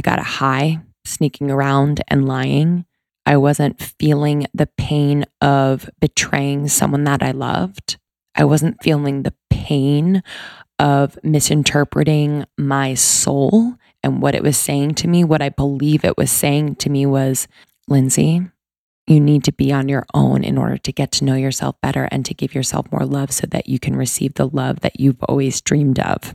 I got a high sneaking around and lying. I wasn't feeling the pain of betraying someone that I loved. I wasn't feeling the pain of misinterpreting my soul and what it was saying to me. What I believe it was saying to me was, Lindsay, you need to be on your own in order to get to know yourself better and to give yourself more love so that you can receive the love that you've always dreamed of.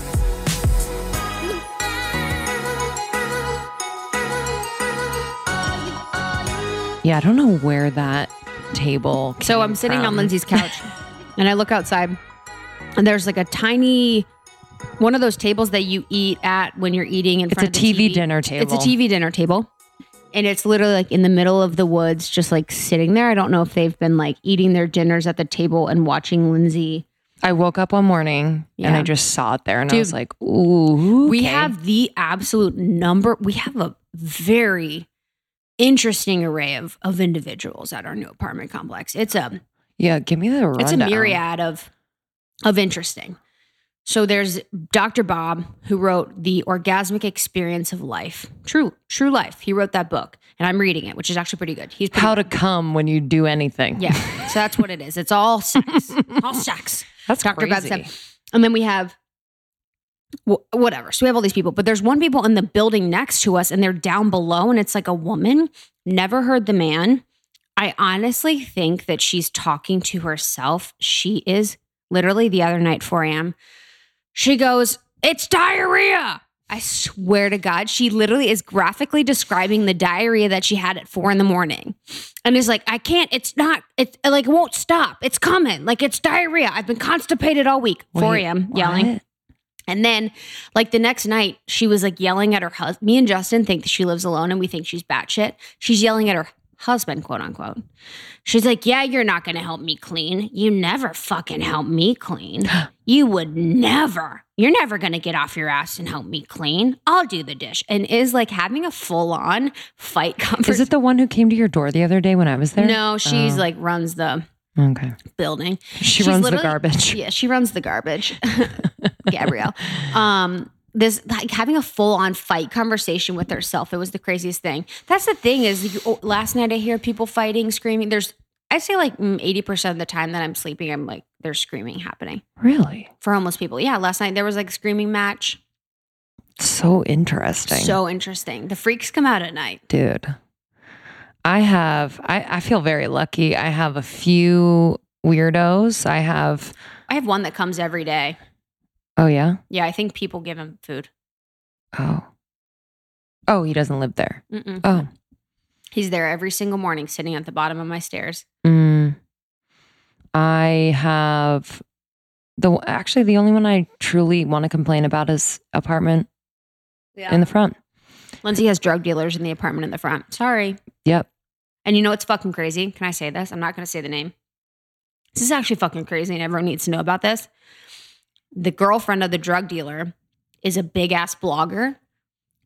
Yeah, I don't know where that table. So I'm sitting from. on Lindsay's couch and I look outside and there's like a tiny one of those tables that you eat at when you're eating in it's front a of the TV, dinner table. It's a TV dinner table. And it's literally like in the middle of the woods, just like sitting there. I don't know if they've been like eating their dinners at the table and watching Lindsay. I woke up one morning yeah. and I just saw it there and Dude, I was like, ooh. Okay. We have the absolute number. We have a very interesting array of of individuals at our new apartment complex. It's a yeah. Give me the rundown. It's a myriad of of interesting. So there's Dr. Bob who wrote The Orgasmic Experience of Life. True, true life. He wrote that book and I'm reading it, which is actually pretty good. He's pretty How to come when you do anything. Yeah. So that's what it is. It's all sex. all sex. That's Dr. crazy. Bob said. And then we have whatever. So we have all these people, but there's one people in the building next to us and they're down below and it's like a woman. Never heard the man. I honestly think that she's talking to herself. She is literally the other night, 4 a.m. She goes, It's diarrhea. I swear to God, she literally is graphically describing the diarrhea that she had at four in the morning. And is like, I can't, it's not, it's like, it won't stop. It's coming. Like, it's diarrhea. I've been constipated all week. 4 a.m. yelling. And then, like the next night, she was like yelling at her husband. Me and Justin think that she lives alone and we think she's batshit. She's yelling at her husband, quote unquote. She's like, Yeah, you're not going to help me clean. You never fucking help me clean. You would never. You're never going to get off your ass and help me clean. I'll do the dish. And is like having a full on fight conversation. Is it the one who came to your door the other day when I was there? No, she's oh. like runs the okay building. She she's runs the garbage. Yeah, she runs the garbage. Gabrielle. Um, this like having a full on fight conversation with herself. It was the craziest thing. That's the thing is you, oh, last night I hear people fighting, screaming. There's I say like 80% mm, of the time that I'm sleeping, I'm like, there's screaming happening. Really? For homeless people. Yeah. Last night there was like a screaming match. So interesting. So interesting. The freaks come out at night. Dude. I have, I, I feel very lucky. I have a few weirdos. I have, I have one that comes every day. Oh yeah. Yeah, I think people give him food. Oh. Oh, he doesn't live there. Mm-mm. Oh. He's there every single morning, sitting at the bottom of my stairs. Mm. I have the actually the only one I truly want to complain about is apartment yeah. in the front. Lindsay has drug dealers in the apartment in the front. Sorry. Yep. And you know what's fucking crazy? Can I say this? I'm not going to say the name. This is actually fucking crazy, and everyone needs to know about this the girlfriend of the drug dealer is a big ass blogger.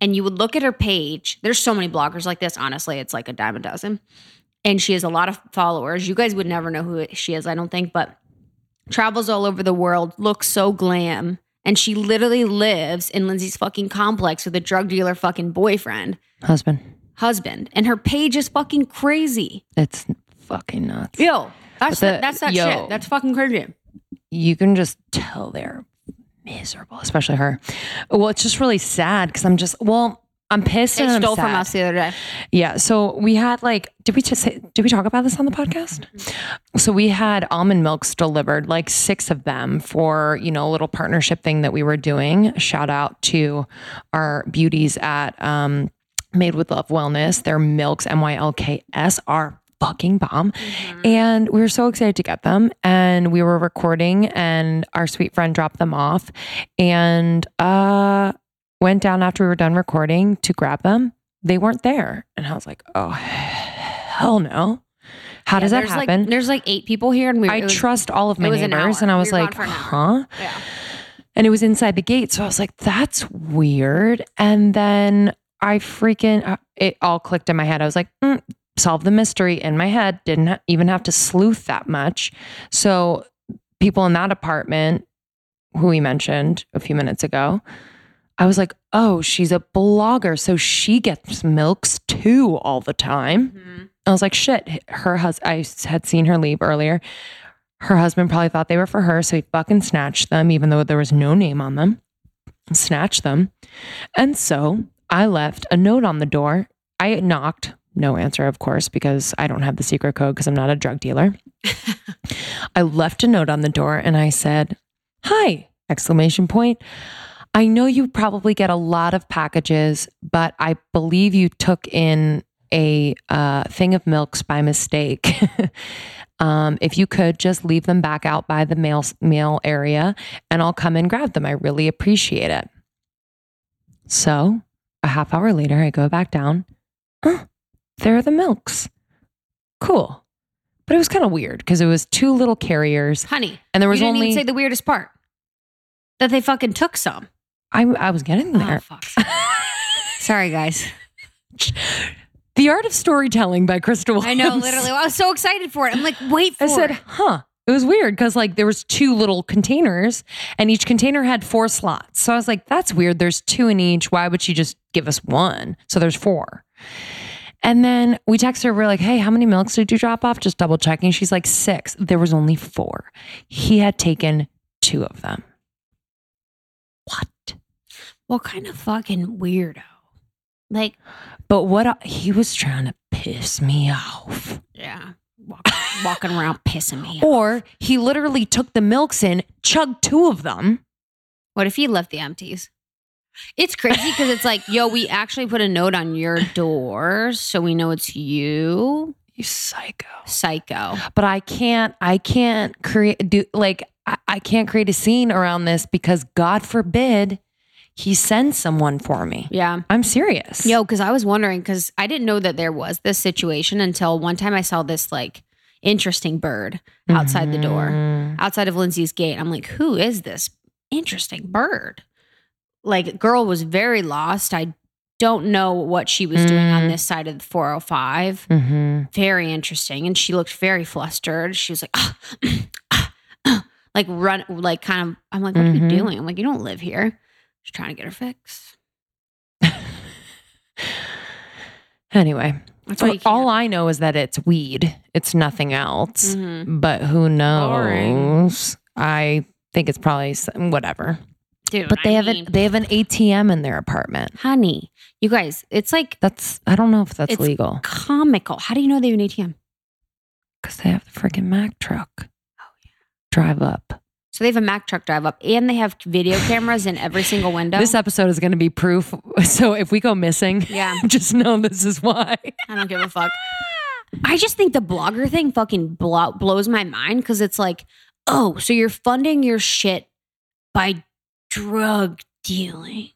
And you would look at her page. There's so many bloggers like this. Honestly, it's like a dime a dozen. And she has a lot of followers. You guys would never know who she is, I don't think, but travels all over the world, looks so glam. And she literally lives in Lindsay's fucking complex with a drug dealer fucking boyfriend. Husband. Husband. And her page is fucking crazy. It's fucking nuts. Yo, that's the, that's that yo, shit. That's fucking crazy you can just tell they're miserable, especially her. Well, it's just really sad because I'm just, well, I'm pissed They and I'm stole from us the other day. Yeah. So we had like, did we just say, did we talk about this on the podcast? So we had almond milks delivered, like six of them for, you know, a little partnership thing that we were doing. Shout out to our beauties at um, Made with Love Wellness. Their milks, M Y L K S, are fucking bomb. And we were so excited to get them. And we were recording, and our sweet friend dropped them off and uh, went down after we were done recording to grab them. They weren't there. And I was like, oh, hell no. How does that happen? Like, there's like eight people here, and we. I was- trust all of my was an neighbors. And I was gone like, huh? Yeah. And it was inside the gate. So I was like, that's weird. And then I freaking, uh, it all clicked in my head. I was like, mm, solve the mystery in my head. Didn't even have to sleuth that much. So people in that apartment who we mentioned a few minutes ago, I was like, oh, she's a blogger. So she gets milks too all the time. Mhm. I was like, shit, her husband, I had seen her leave earlier. Her husband probably thought they were for her. So he fucking snatched them, even though there was no name on them. Snatched them. And so I left a note on the door. I knocked, no answer, of course, because I don't have the secret code because I'm not a drug dealer. I left a note on the door and I said, Hi, exclamation point. I know you probably get a lot of packages, but I believe you took in a uh, thing of milks by mistake. um, if you could just leave them back out by the mail mail area, and I'll come and grab them. I really appreciate it. So a half hour later, I go back down. Oh, there are the milks. Cool. But it was kind of weird because it was two little carriers, honey. and there You was didn't only even say the weirdest part. That they fucking took some. I, I was getting oh, there. Oh fuck. Sorry, guys. the Art of Storytelling by Krista. I know, Williams. literally. I was so excited for it. I'm like, wait for I said, it. huh. It was weird because like there was two little containers and each container had four slots. So I was like, that's weird. There's two in each. Why would she just give us one? So there's four. And then we text her, we're like, hey, how many milks did you drop off? Just double checking. She's like, six. There was only four. He had taken two of them. What? What kind of fucking weirdo? Like, But what he was trying to piss me off. yeah, walk, walking around pissing me off. Or he literally took the milks in, chugged two of them. What if he left the empties? It's crazy because it's like, yo, we actually put a note on your door so we know it's you, You psycho. psycho. But I can't, I can't create, do like, I, I can't create a scene around this because God forbid he sends someone for me. Yeah. I'm serious. Yo, because I was wondering, because I didn't know that there was this situation until one time I saw this like interesting bird outside the door, Mhm. outside of Lindsay's gate. I'm like, who is this interesting bird? Like, girl was very lost. I don't know what she was doing on Mm. this side of the 405. Mhm. Very interesting. And she looked very flustered. She was like, "Ah, ah, ah," like run, like kind of, I'm like, what are you doing? I'm like, you don't live here. She's trying to get her fix. Anyway, That's why you can't. all I know is that it's weed. It's nothing else. Mhm. But who Boring. knows? I think it's probably some, whatever. Dude, But they I have mean, an they have an ATM in their apartment. honey, you guys, it's like That's I don't know if that's legal comical. How do you know they have an ATM? because they have the freaking Mack truck. Oh yeah, drive up. So they have a Mack truck drive up and they have video cameras in every single window. This episode is going to be proof. So if we go missing, yeah, just know this is why. I don't give a fuck. I just think the blogger thing fucking blow, blows my mind because it's like, oh, so you're funding your shit by drug dealing.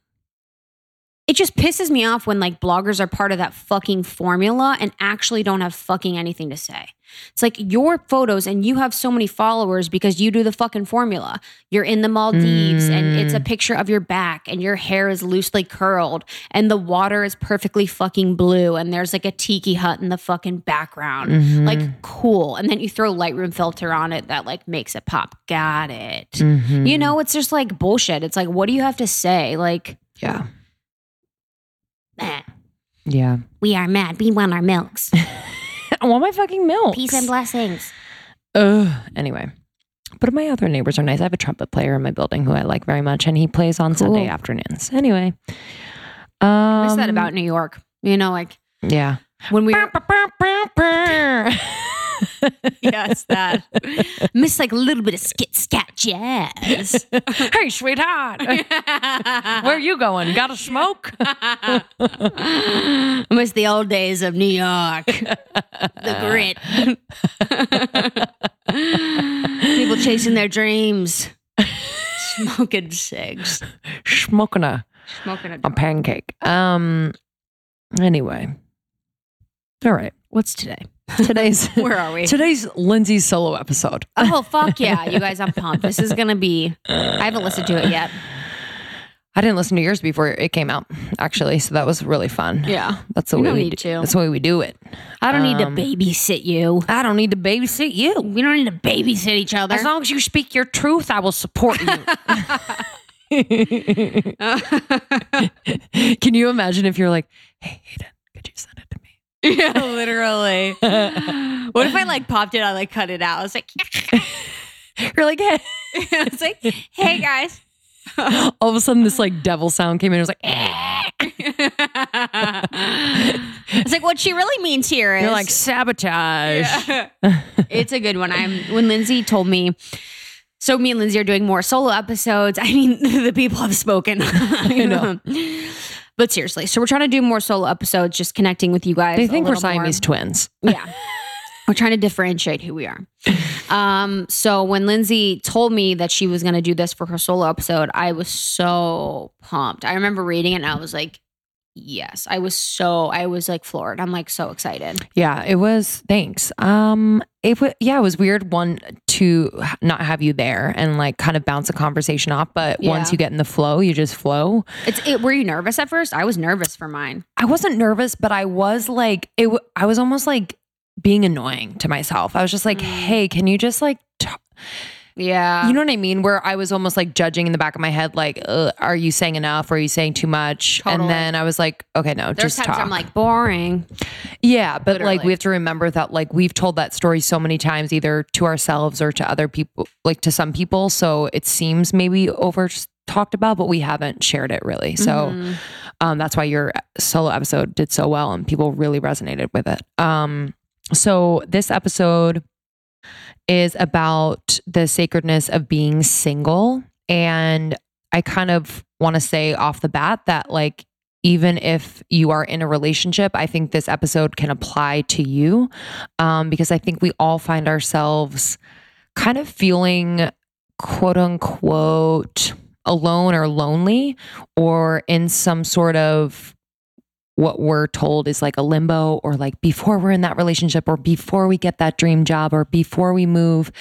It just pisses me off when like bloggers are part of that fucking formula and actually don't have fucking anything to say. It's like your photos and you have so many followers because you do the fucking formula. You're in the Maldives and it's a Mm. picture of your back and your hair is loosely curled and the water is perfectly fucking blue and there's like a tiki hut in the fucking background. Mhm. Like cool. And then you throw Lightroom filter on it that like makes it pop. Got it. Mhm. You know, it's just like bullshit. It's like, what do you have to say? Like, yeah, yeah. we are mad. We want our milks. I want my fucking milk. Peace and blessings. Ugh. Anyway, but my other neighbors are nice. I have a trumpet player in my building who I like very much, and he plays on Sunday afternoons. Anyway, I miss that Um, about New York. You know, like yeah. when we were, yes, that miss like a little bit of skit scat jazz. hey, sweetheart, where are you going? Got to smoke? I miss the old days of New York, the grit, people chasing their dreams, smoking cigs, Smoking a, smoking a. a pancake. Um. Anyway, all right. What's today? Today's Where are we? today's Lindsay's solo episode. Oh fuck yeah, you guys! I'm pumped. This is gonna be. I haven't listened to it yet. I didn't listen to yours before it came out, actually, so that was really fun. Yeah, That's the You way we need do. to. That's the way we do it. I don't need Um, to babysit you. I don't need to babysit you. We don't need to babysit each other. As long as you speak your truth, I will support you. Can you imagine if you're like, hey, Hayden, could you send it to me? Yeah, literally. what if I like popped it? I like cut it out. I was like, You're like, hey. I was like, hey guys. All of a sudden, this like devil sound came in. It was like, it's like what she really means here is you're like sabotage. it's a good one. I'm when Lindsay told me. So me and Lindsay are doing more solo episodes. I mean, the people have spoken. I know. But seriously, so we're trying to do more solo episodes, just connecting with you guys. They think we're little more. Siamese twins. Yeah. We're trying to differentiate who we are. Um, so when Lindsay told me that she was going to do this for her solo episode, I was so pumped. I remember reading it and I was like, yes. I was so, I was like floored. I'm like so excited. Yeah, it was. Thanks. Um, it was. Yeah, it was weird. One to not have you there and like kind of bounce a conversation off, but once you get in the flow, you just flow. It's, it, were you nervous at first? I was nervous for mine. I wasn't nervous, but I was like, it. w- I was almost like being annoying to myself. I was just like, Mm. hey, can you just like. T- Yeah. you know what I mean? Where I was almost like judging in the back of my head, like, are you saying enough? Or are you saying too much? Totally. And then I was like, okay, no, there's just times talk. I'm like boring. Yeah, but like we have to remember that like we've told that story so many times, either to ourselves or to other people, like to some people. So it seems maybe over talked about, but we haven't shared it really. So Mhm. um, that's why your solo episode did so well and people really resonated with it. Um, so this episode is about the sacredness of being single. And I kind of want to say off the bat that, like, even if you are in a relationship, I think this episode can apply to you um, because I think we all find ourselves kind of feeling quote unquote alone or lonely or in some sort of what we're told is like a limbo or like before we're in that relationship or before we get that dream job or before we move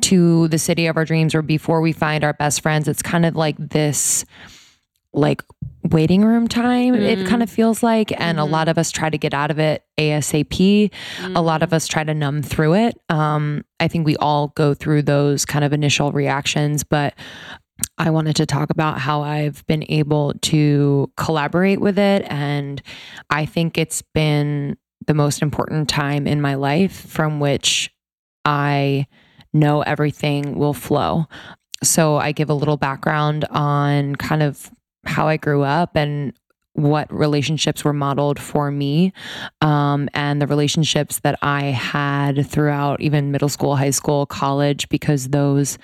to the city of our dreams or before we find our best friends it's kind of like this like waiting room time it Mhm. kind of feels like and a Mhm. lot of us try to get out of it asap a lot of us try to numb through it um i think we all go through those kind of initial reactions but I wanted to talk about how I've been able to collaborate with it. And I think it's been the most important time in my life from which I know everything will flow. So I give a little background on kind of how I grew up and what relationships were modeled for me um, and the relationships that I had throughout even middle school, high school, college, because those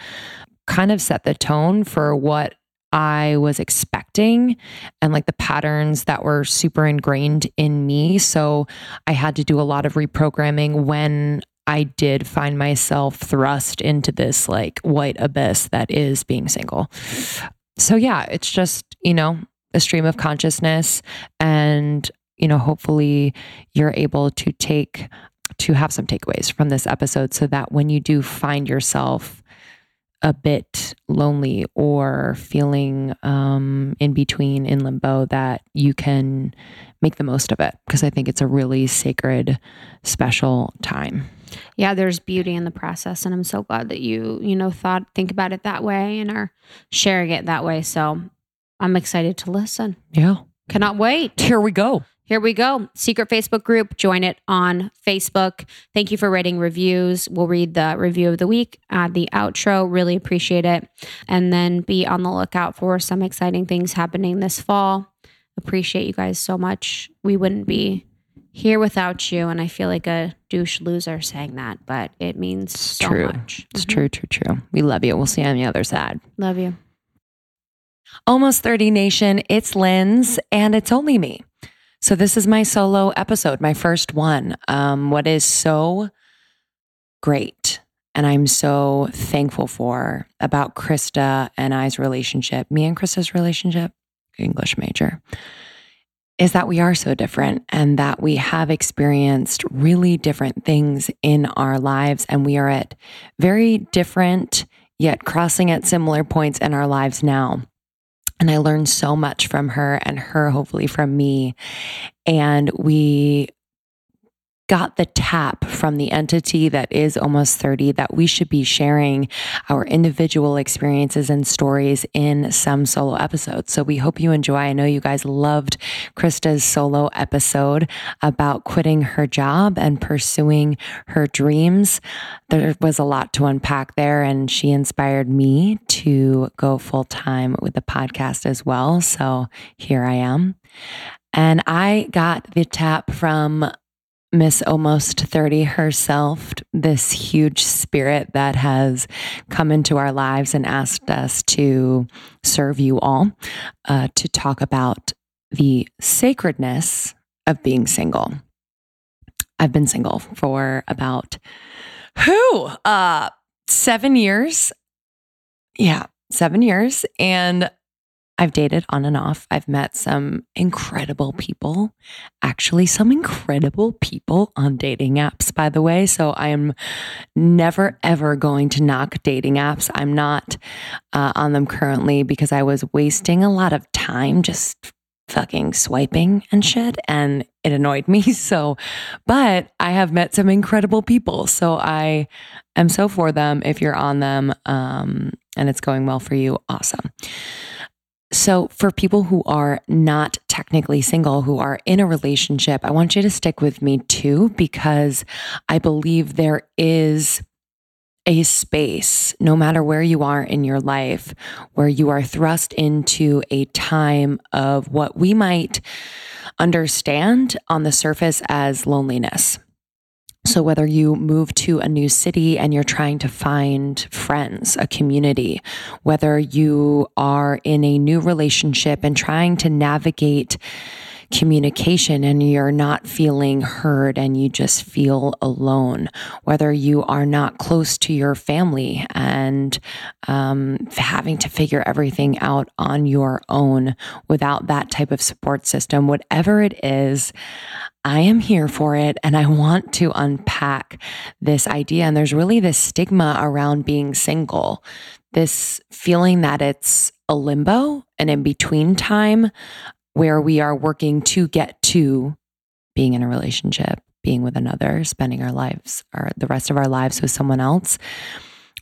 kind of set the tone for what I was expecting and like the patterns that were super ingrained in me. So I had to do a lot of reprogramming when I did find myself thrust into this like white abyss that is being single. So yeah, it's just, you know, a stream of consciousness and you know, hopefully you're able to take to have some takeaways from this episode so that when you do find yourself a bit lonely or feeling um, in between in limbo that you can make the most of it because I think it's a really sacred, special time. yeah, there's beauty in the process, and I'm so glad that you, you know, thought think about it that way and are sharing it that way. So I'm excited to listen. Yeah. Cannot wait. Here we go. Here we go. Secret Facebook group. Join it on Facebook. Thank you for writing reviews. We'll read the review of the week at the outro. Really appreciate it. And then be on the lookout for some exciting things happening this fall. appreciate you guys so much. We wouldn't be here without you. And I feel like a douche loser saying that, but it means so true. much. It's Mhm. true, true, true. We love you. We'll see you on the other side. Love you. Almost 30 Nation, it's Linz, and it's only me. So, this is my solo episode, my first one. Um, what is so great and I'm so thankful for about Krista and I's relationship, me and Krista's relationship, English major, is that we are so different and that we have experienced really different things in our lives and we are at very different yet crossing at similar points in our lives now. And I learned so much from her and her, hopefully, from me. And we got the tap from the entity that is almost 30 that we should be sharing our individual experiences and stories in some solo episodes. So we hope you enjoy. I know you guys loved Krista's solo episode about quitting her job and pursuing her dreams. There was a lot to unpack there, and she inspired me to go full time with the podcast as well. So here I am. And I got the tap from Miss Almost 30 herself, this huge spirit that has come into our lives and asked us to serve you all, uh, to talk about the sacredness of being single. I've been single for about who? Uh, seven years. Yeah, seven years. And I've dated on and off. I've met some incredible people, actually, some incredible people on dating apps, by the way. So I am never, ever going to knock dating apps. I'm not uh, on them currently because I was wasting a lot of time just fucking swiping and shit and it annoyed me so but i have met some incredible people so i am so for them if you're on them um, and it's going well for you awesome so, for people who are not technically single, who are in a relationship, I want you to stick with me too, because I believe there is a space, no matter where you are in your life, where you are thrust into a time of what we might understand on the surface as loneliness. So, whether you move to a new city and you're trying to find friends, a community, whether you are in a new relationship and trying to navigate communication and you're not feeling heard and you just feel alone, whether you are not close to your family and um, having to figure everything out on your own without that type of support system, whatever it is, I am here for it and I want to unpack this idea. And there's really this stigma around being single, this feeling that it's a limbo, an in between time where we are working to get to being in a relationship, being with another, spending our lives or the rest of our lives with someone else.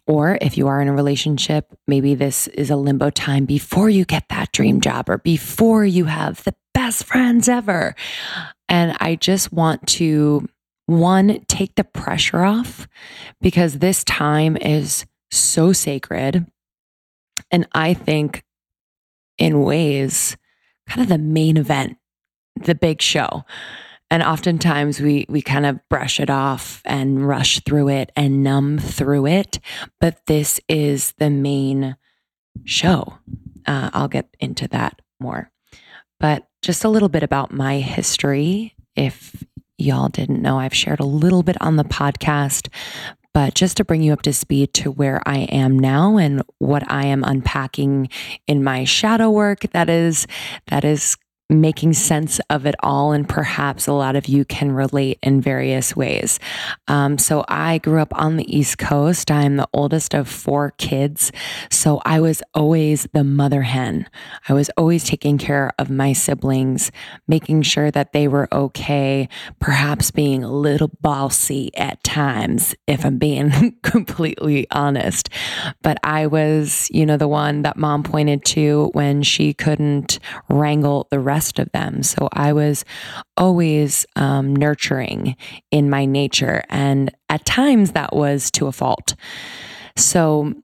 Or if you are in a relationship, maybe this is a limbo time before you get that dream job or before you have the best friends ever. And I just want to, one, take the pressure off because this time is so sacred. And I think in ways, kind of the main event, the big show. And oftentimes we we kind of brush it off and rush through it and numb through it. But this is the main show. Uh, I'll get into that more. But just a little bit about my history. If y'all didn't know, I've shared a little bit on the podcast, but just to bring you up to speed to where I am now and what I am unpacking in my shadow work that is that is making sense of it all. And perhaps a lot of you can relate in various ways. Um, so I grew up on the East Coast. I'm the oldest of four kids. So I was always the mother hen. I was always taking care of my siblings, making sure that they were okay, perhaps being a little bossy at times, if I'm being completely honest. But I was, you know, the one that mom pointed to when she couldn't wrangle the rest of them. So I was always um, nurturing in my nature. And at times that was to a fault. So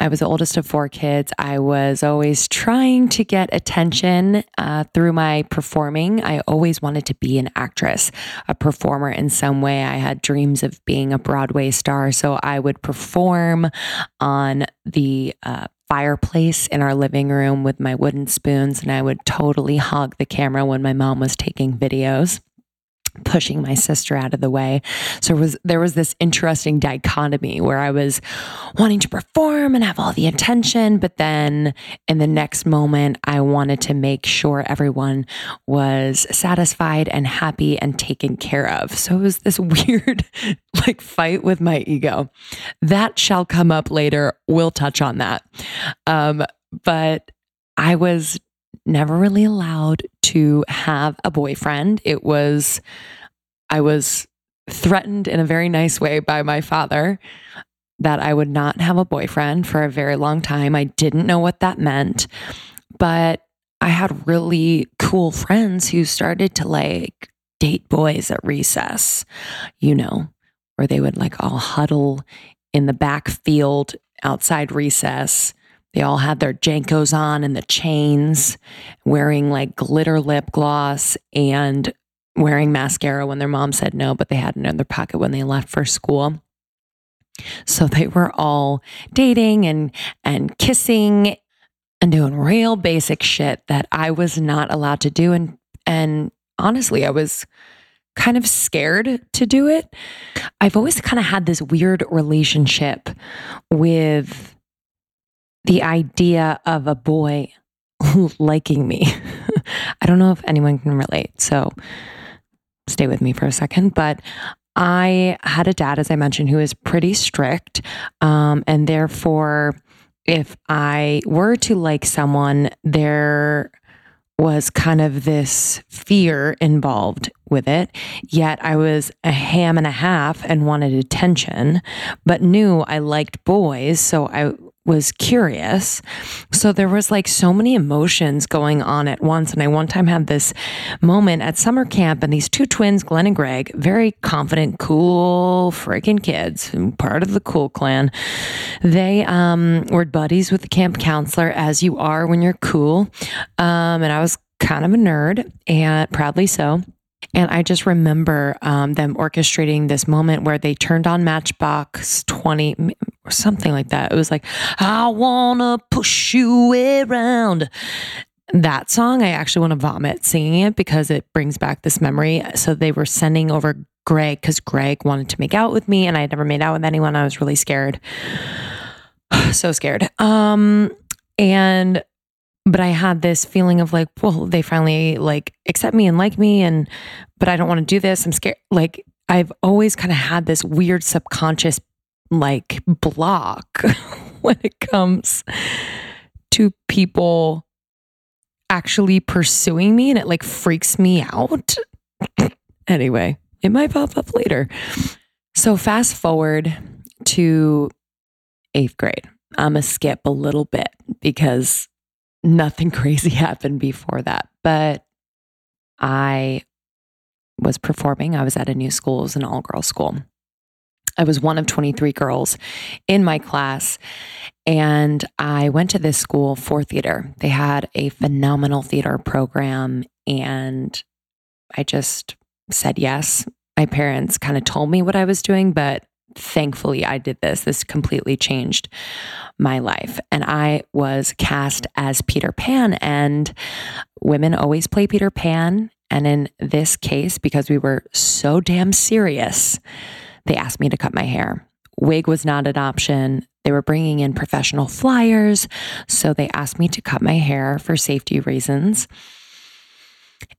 I was the oldest of four kids. I was always trying to get attention uh, through my performing. I always wanted to be an actress, a performer in some way. I had dreams of being a Broadway star. So I would perform on the uh, fireplace in our living room with my wooden spoons, and I would totally hog the camera when my mom was taking videos pushing my sister out of the way. So was there was this interesting dichotomy where I was wanting to perform and have all the attention, but then in the next moment I wanted to make sure everyone was satisfied and happy and taken care of. So it was this weird like fight with my ego. That shall come up later. We'll touch on that. Um, but I was never really allowed to have a boyfriend. It was, I was threatened in a very nice way by my father that I would not have a boyfriend for a very long time. I didn't know what that meant, but I had really cool friends who started to like date boys at recess, you know, where they would like all huddle in the back field outside recess they all had their JNCOs on and the chains, wearing like glitter lip gloss and wearing mascara when their mom said no, but they had it in their pocket when they left for school. So they were all dating and and kissing and doing real basic shit that I was not allowed to do and and honestly I was kind of scared to do it. I've always kind of had this weird relationship with the idea of a boy liking me. I don't know if anyone can relate. So stay with me for a second. But I had a dad, as I mentioned, who is pretty strict. Um, and therefore, if I were to like someone, there was kind of this fear involved with it. Yet I was a ham and a half and wanted attention, but knew I liked boys. So I was curious. So there was like so many emotions going on at once. And I one time had this moment at summer camp, and these two twins, Glenn and Greg, very confident, cool, freaking kids, part of the cool clan. They um, were buddies with the camp counselor, as you are when you're cool. Um, and I was kind of a nerd, and proudly so. And I just remember um, them orchestrating this moment where they turned on Matchbox 20 or something like that. It was like, I want to push you around. That song, I actually want to vomit singing it because it brings back this memory. So they were sending over Greg because Greg wanted to make out with me and I had never made out with anyone. I was really scared. so scared. Um, and but I had this feeling of like, well, they finally like accept me and like me, and but I don't want to do this. I'm scared. Like I've always kind of had this weird subconscious like block when it comes to people actually pursuing me, and it like freaks me out. anyway, it might pop up later. So fast forward to eighth grade. I'm a skip a little bit because nothing crazy happened before that. But I was performing. I was at a new school, it was an all girls school. I was one of 23 girls in my class. And I went to this school for theater. They had a phenomenal theater program. And I just said yes. My parents kind of told me what I was doing, but thankfully I did this. This completely changed my life. And I was cast as Peter Pan, and women always play Peter Pan. And in this case, because we were so damn serious, they asked me to cut my hair. Wig was not an option. They were bringing in professional flyers. So they asked me to cut my hair for safety reasons.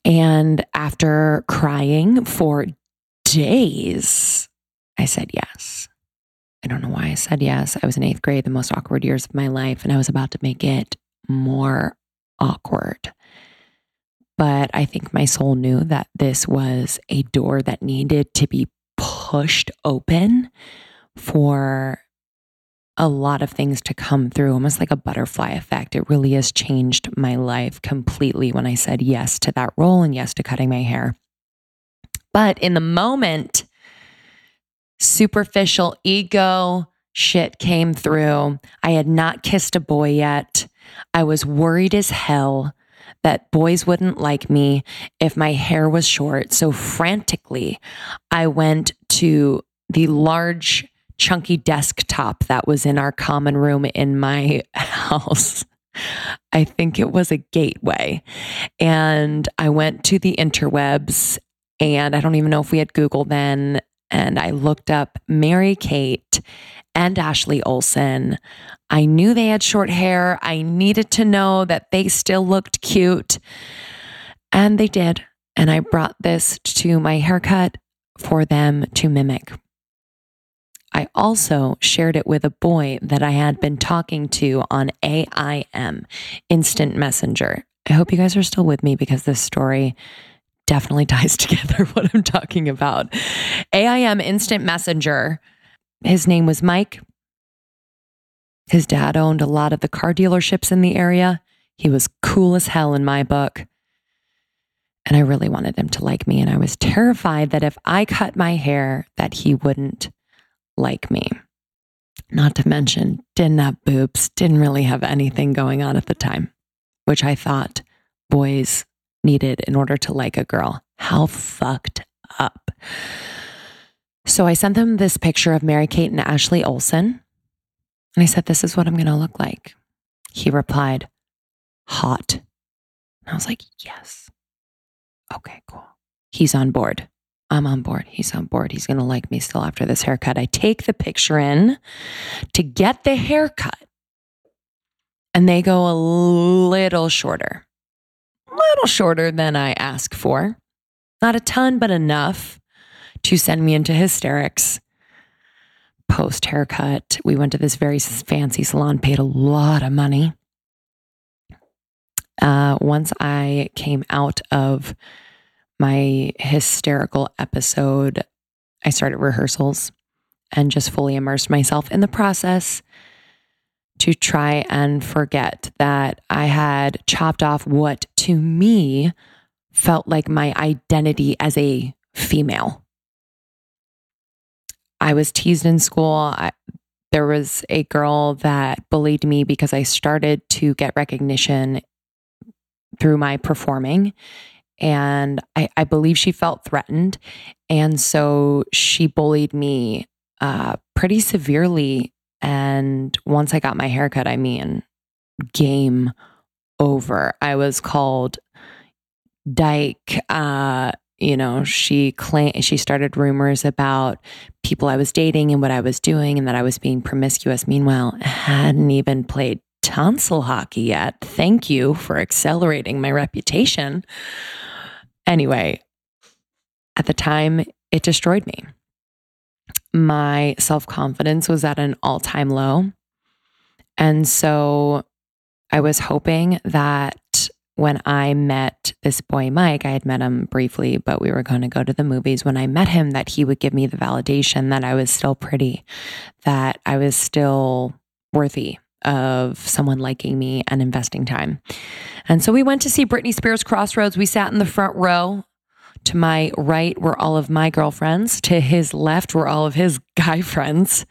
And after crying for days, I said yes. I don't know why I said yes. I was in eighth grade, the most awkward years of my life, and I was about to make it more awkward. But I think my soul knew that this was a door that needed to be pushed open for a lot of things to come through, almost like a butterfly effect. It really has changed my life completely when I said yes to that role and yes to cutting my hair. But in the moment, superficial ego shit came through. I had not kissed a boy yet. I was worried as hell that boys wouldn't like me if my hair was short. So frantically, I went to the large, chunky desktop that was in our common room in my house. I think it was a gateway. And I went to the interwebs, and I don't even know if we had Google then. And I looked up Mary Kate and Ashley Olsen. I knew they had short hair. I needed to know that they still looked cute. And they did. And I brought this to my haircut for them to mimic. I also shared it with a boy that I had been talking to on AIM, Instant Messenger. I hope you guys are still with me because this story definitely ties together what I'm talking about. AIM Instant Messenger his name was Mike. His dad owned a lot of the car dealerships in the area. He was cool as hell in my book. And I really wanted him to like me. And I was terrified that if I cut my hair, that he wouldn't like me. Not to mention, didn't have boobs, didn't really have anything going on at the time, which I thought boys needed in order to like a girl. How fucked up. So I sent them this picture of Mary Kate and Ashley Olsen. And I said, This is what I'm going to look like. He replied, Hot. And I was like, Yes. Okay, cool. He's on board. I'm on board. He's on board. He's going to like me still after this haircut. I take the picture in to get the haircut, and they go a little shorter, a little shorter than I ask for. Not a ton, but enough to send me into hysterics. Post haircut, we went to this very fancy salon, paid a lot of money. Uh, once I came out of my hysterical episode, I started rehearsals and just fully immersed myself in the process to try and forget that I had chopped off what to me felt like my identity as a female. I was teased in school. I, there was a girl that bullied me because I started to get recognition through my performing. And I, I believe she felt threatened. And so she bullied me uh, pretty severely. And once I got my haircut, I mean, game over. I was called dyke, uh, you know, she claimed she started rumors about people I was dating and what I was doing and that I was being promiscuous. Meanwhile, hadn't even played tonsil hockey yet. Thank you for accelerating my reputation. Anyway, at the time, it destroyed me. My self confidence was at an all time low. And so I was hoping that when I met this boy, Mike, I had met him briefly, but we were going to go to the movies. When I met him, that he would give me the validation that I was still pretty, that I was still worthy of someone liking me and investing time. And so we went to see Britney Spears Crossroads. We sat in the front row. To my right were all of my girlfriends. To his left were all of his guy friends.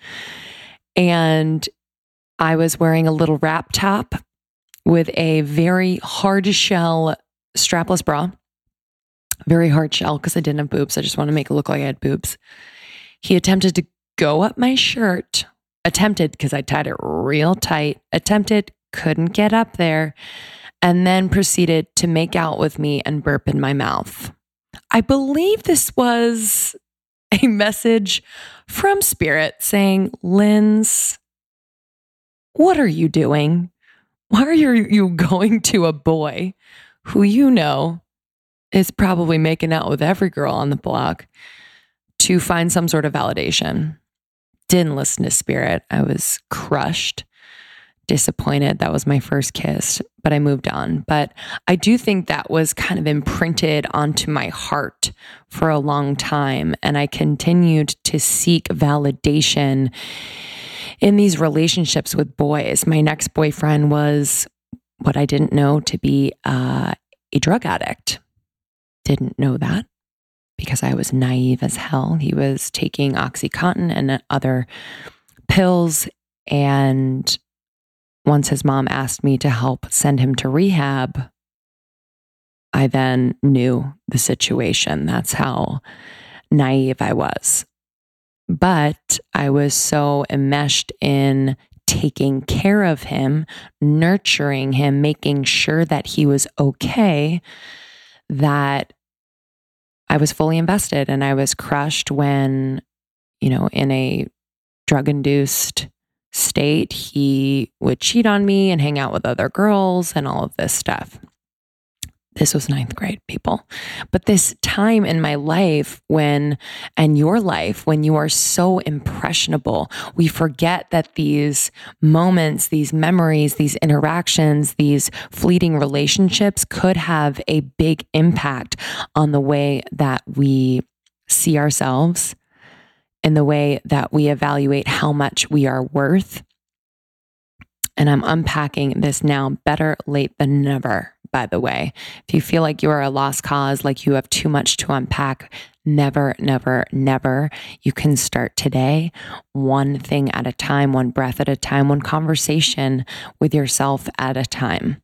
And I was wearing a little wrap top with a very hard shell strapless bra. Very hard shell because I didn't have boobs. I just want to make it look like I had boobs. He attempted to go up my shirt, attempted because I tied it real tight, attempted, couldn't get up there, and then proceeded to make out with me and burp in my mouth. I believe this was a message from Spirit saying, Linz, what are you doing? Why are you going to a boy who you know is probably making out with every girl on the block to find some sort of validation? Didn't listen to Spirit. I was crushed, disappointed. That was my first kiss, but I moved on. But I do think that was kind of imprinted onto my heart for a long time. And I continued to seek validation in these relationships with boys. My next boyfriend was what I didn't know to be uh, a drug addict. Didn't know that because I was naive as hell. He was taking Oxycontin and other pills. And once his mom asked me to help send him to rehab, I then knew the situation. That's how naive I was. But I was so enmeshed in taking care of him, nurturing him, making sure that he was okay, that I was fully invested and I was crushed when, you know, in a drug induced state, he would cheat on me and hang out with other girls and all of this stuff. This was ninth grade, people. But this time in my life when, and your life, when you are so impressionable, we forget that these moments, these memories, these interactions, these fleeting relationships could have a big impact on the way that we see ourselves, in the way that we evaluate how much we are worth. And I'm unpacking this now better late than never by the way. If you feel like you are a lost cause, like you have too much to unpack, never, never, never. You can start today, one thing at a time, one breath at a time, one conversation with yourself at a time.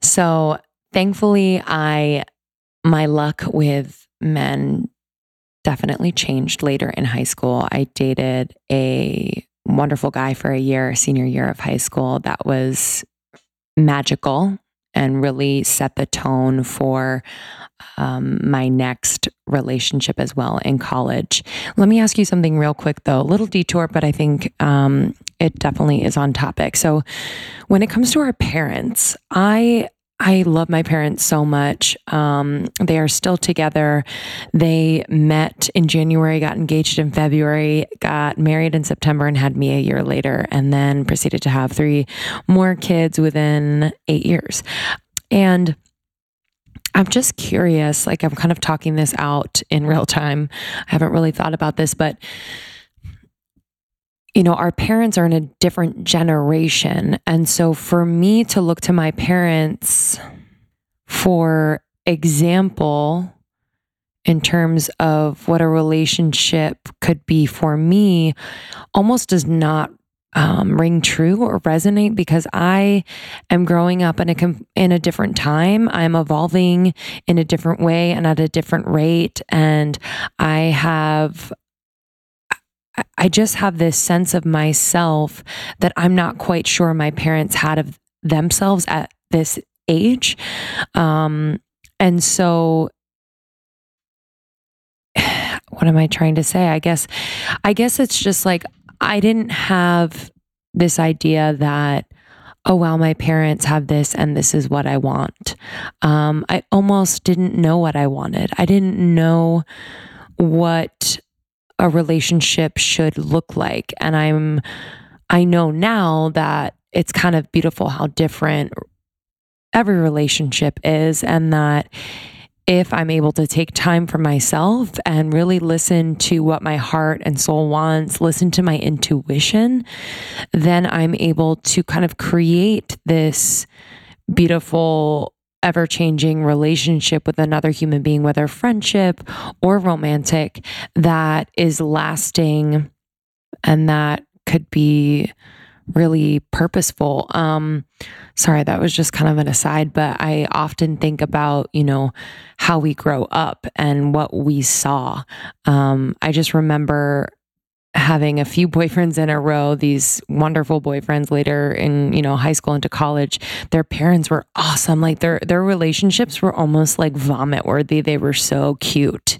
So, thankfully, I, my luck with men definitely changed later in high school. I dated a wonderful guy for a year, senior year of high school. That was magical and really set the tone for um, my next relationship as well in college. Let me ask you something real quick, though. A little detour, but I think um, it definitely is on topic. So, when it comes to our parents, I I love my parents so much. Um, they are still together. They met in January, got engaged in February, got married in September, and had me a year later, and then proceeded to have three more kids within eight years. And I'm just curious, like, I'm kind of talking this out in real time. I haven't really thought about this, but you know, our parents are in a different generation. And so for me to look to my parents for example, in terms of what a relationship could be for me, almost does not um, ring true or resonate because I am growing up in a in a different time. I'm evolving in a different way and at a different rate, and I have I just have this sense of myself that I'm not quite sure my parents had of themselves at this age. Um, and so, what am I trying to say? I guess, I guess it's just like I didn't have this idea that oh wow my parents have this and this is what i want um, i almost didn't know what i wanted i didn't know what a relationship should look like. And I'm, I know now that it's kind of beautiful how different every relationship is, and that if I'm able to take time for myself and really listen to what my heart and soul wants, listen to my intuition, then I'm able to kind of create this beautiful ever changing relationship with another human being, whether friendship or romantic, that is lasting and that could be really purposeful. Um, sorry, that was just kind of an aside, but I often think about, you know, how we grow up and what we saw. Um, I just remember having a few boyfriends in a row these wonderful boyfriends later in you know high school into college their parents were awesome. Like their their relationships were almost like vomit worthy. They were so cute.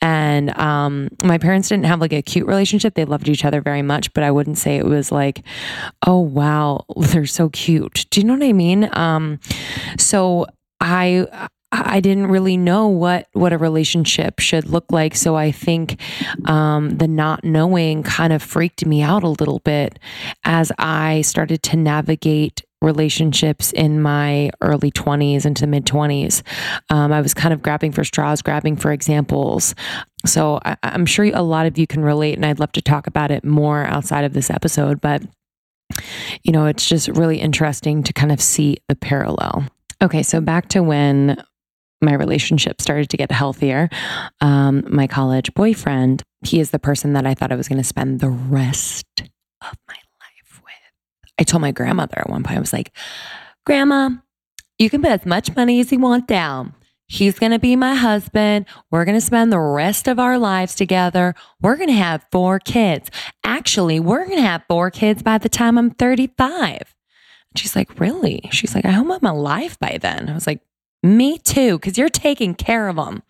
And um my parents didn't have like a cute relationship. They loved each other very much but i wouldn't say it was like oh wow they're so cute. Do you know what i mean? Um so I I didn't really know what what a relationship should look like. So I think um, the not knowing kind of freaked me out a little bit as I started to navigate relationships in my early 20s into the mid 20s. Um, I was kind of grabbing for straws, grabbing for examples. So I, I'm sure a lot of you can relate, and I'd love to talk about it more outside of this episode. But you know, it's just really interesting to kind of see the parallel. Okay, so back to when my relationship started to get healthier. Um, my college boyfriend, he is the person that I thought I was going to spend the rest of my life with. I told my grandmother at one point, I was like, Grandma, you can put as much money as you want down. He's going to be my husband. We're going to spend the rest of our lives together. We're going to have four kids. Actually, we're going to have four kids by the time I'm 35. She's like, Really? She's like, I hope I'm alive by then. I was like, Me too, because you're taking care of them.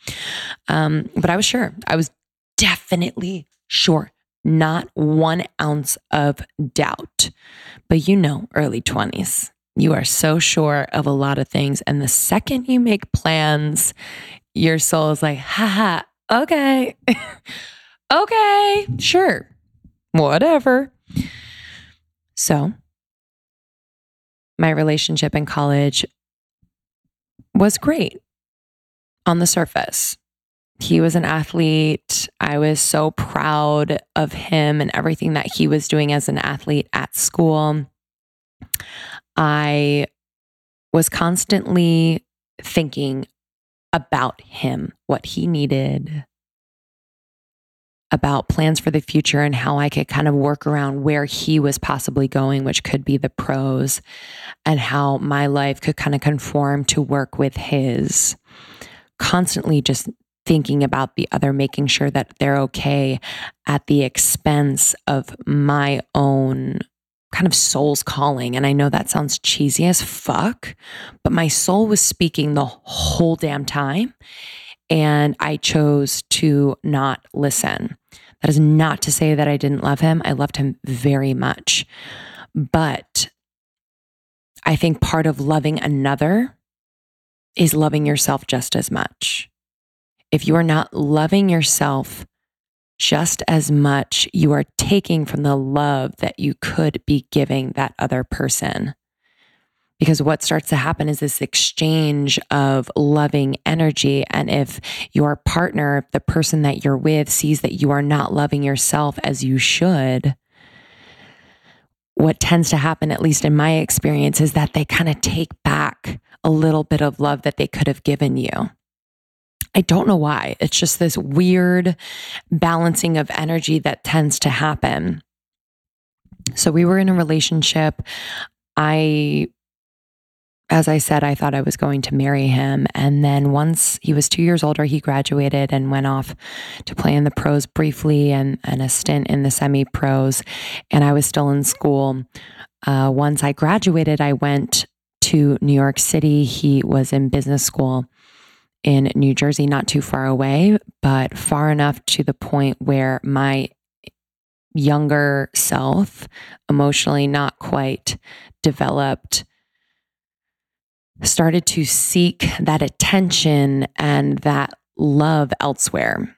Um, but I was sure. I was definitely sure. Not one ounce of doubt. But you know, early 20s you are so sure of a lot of things. And the second you make plans, your soul is like, haha, okay, okay, sure, whatever. So, my relationship in college was great on the surface. He was an athlete. I was so proud of him and everything that he was doing as an athlete at school. I was constantly thinking about him, what he needed, about plans for the future and how I could kind of work around where he was possibly going, which could be the pros, and how my life could kind of conform to work with his. Constantly just thinking about the other, making sure that they're okay at the expense of my own kind of soul's calling. And I know that sounds cheesy as fuck, but my soul was speaking the whole damn time. And I chose to not listen. That is not to say that I didn't love him. I loved him very much. But I think part of loving another is loving yourself just as much. If you are not loving yourself just as much you are taking from the love that you could be giving that other person. Because what starts to happen is this exchange of loving energy. And if your partner, the person that you're with, sees that you are not loving yourself as you should, what tends to happen, at least in my experience, is that they kind of take back a little bit of love that they could have given you. I don't know why. It's just this weird balancing of energy that tends to happen. So we were in a relationship. I, as I said, I thought I was going to marry him. And then once he was two years older, he graduated and went off to play in the pros briefly and, and a stint in the semi pros. And I was still in school. Uh, once I graduated, I went to New York City. He was in business school in New Jersey, not too far away, but far enough to the point where my younger self, emotionally not quite developed, started to seek that attention and that love elsewhere.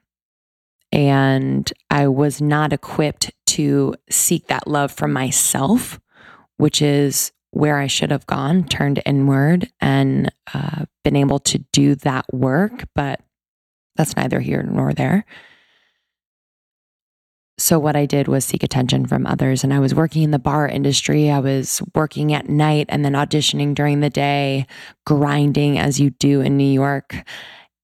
And I was not equipped to seek that love from myself, which is where I should have gone, turned inward and uh, been able to do that work, but that's neither here nor there. So, what I did was seek attention from others. And I was working in the bar industry. I was working at night and then auditioning during the day, grinding as you do in New York,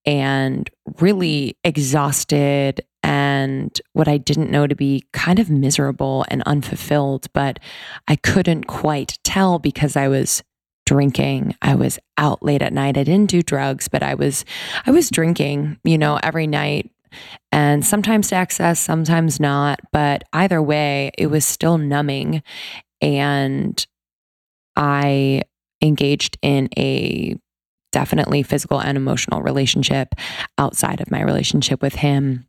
and really exhausted and what I didn't know to be kind of miserable and unfulfilled, but I couldn't quite tell because I was drinking. I was out late at night. I didn't do drugs, but I was I was drinking, you know, every night and sometimes to excess, sometimes not, but either way, it was still numbing and I engaged in a definitely physical and emotional relationship outside of my relationship with him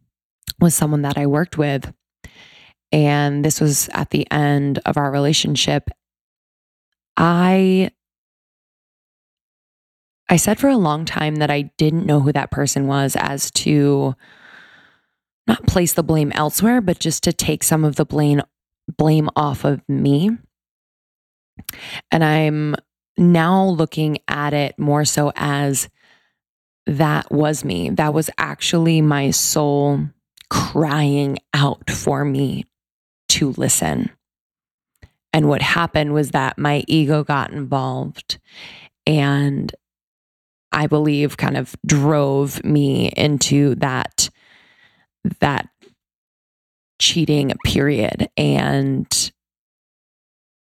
with someone that I worked with. And this was at the end of our relationship. I I said for a long time that I didn't know who that person was as to not place the blame elsewhere, but just to take some of the blame blame off of me. And I'm now looking at it more so as that was me. That was actually my soul crying out for me to listen. And what happened was that my ego got involved and I believe kind of drove me into that that cheating period and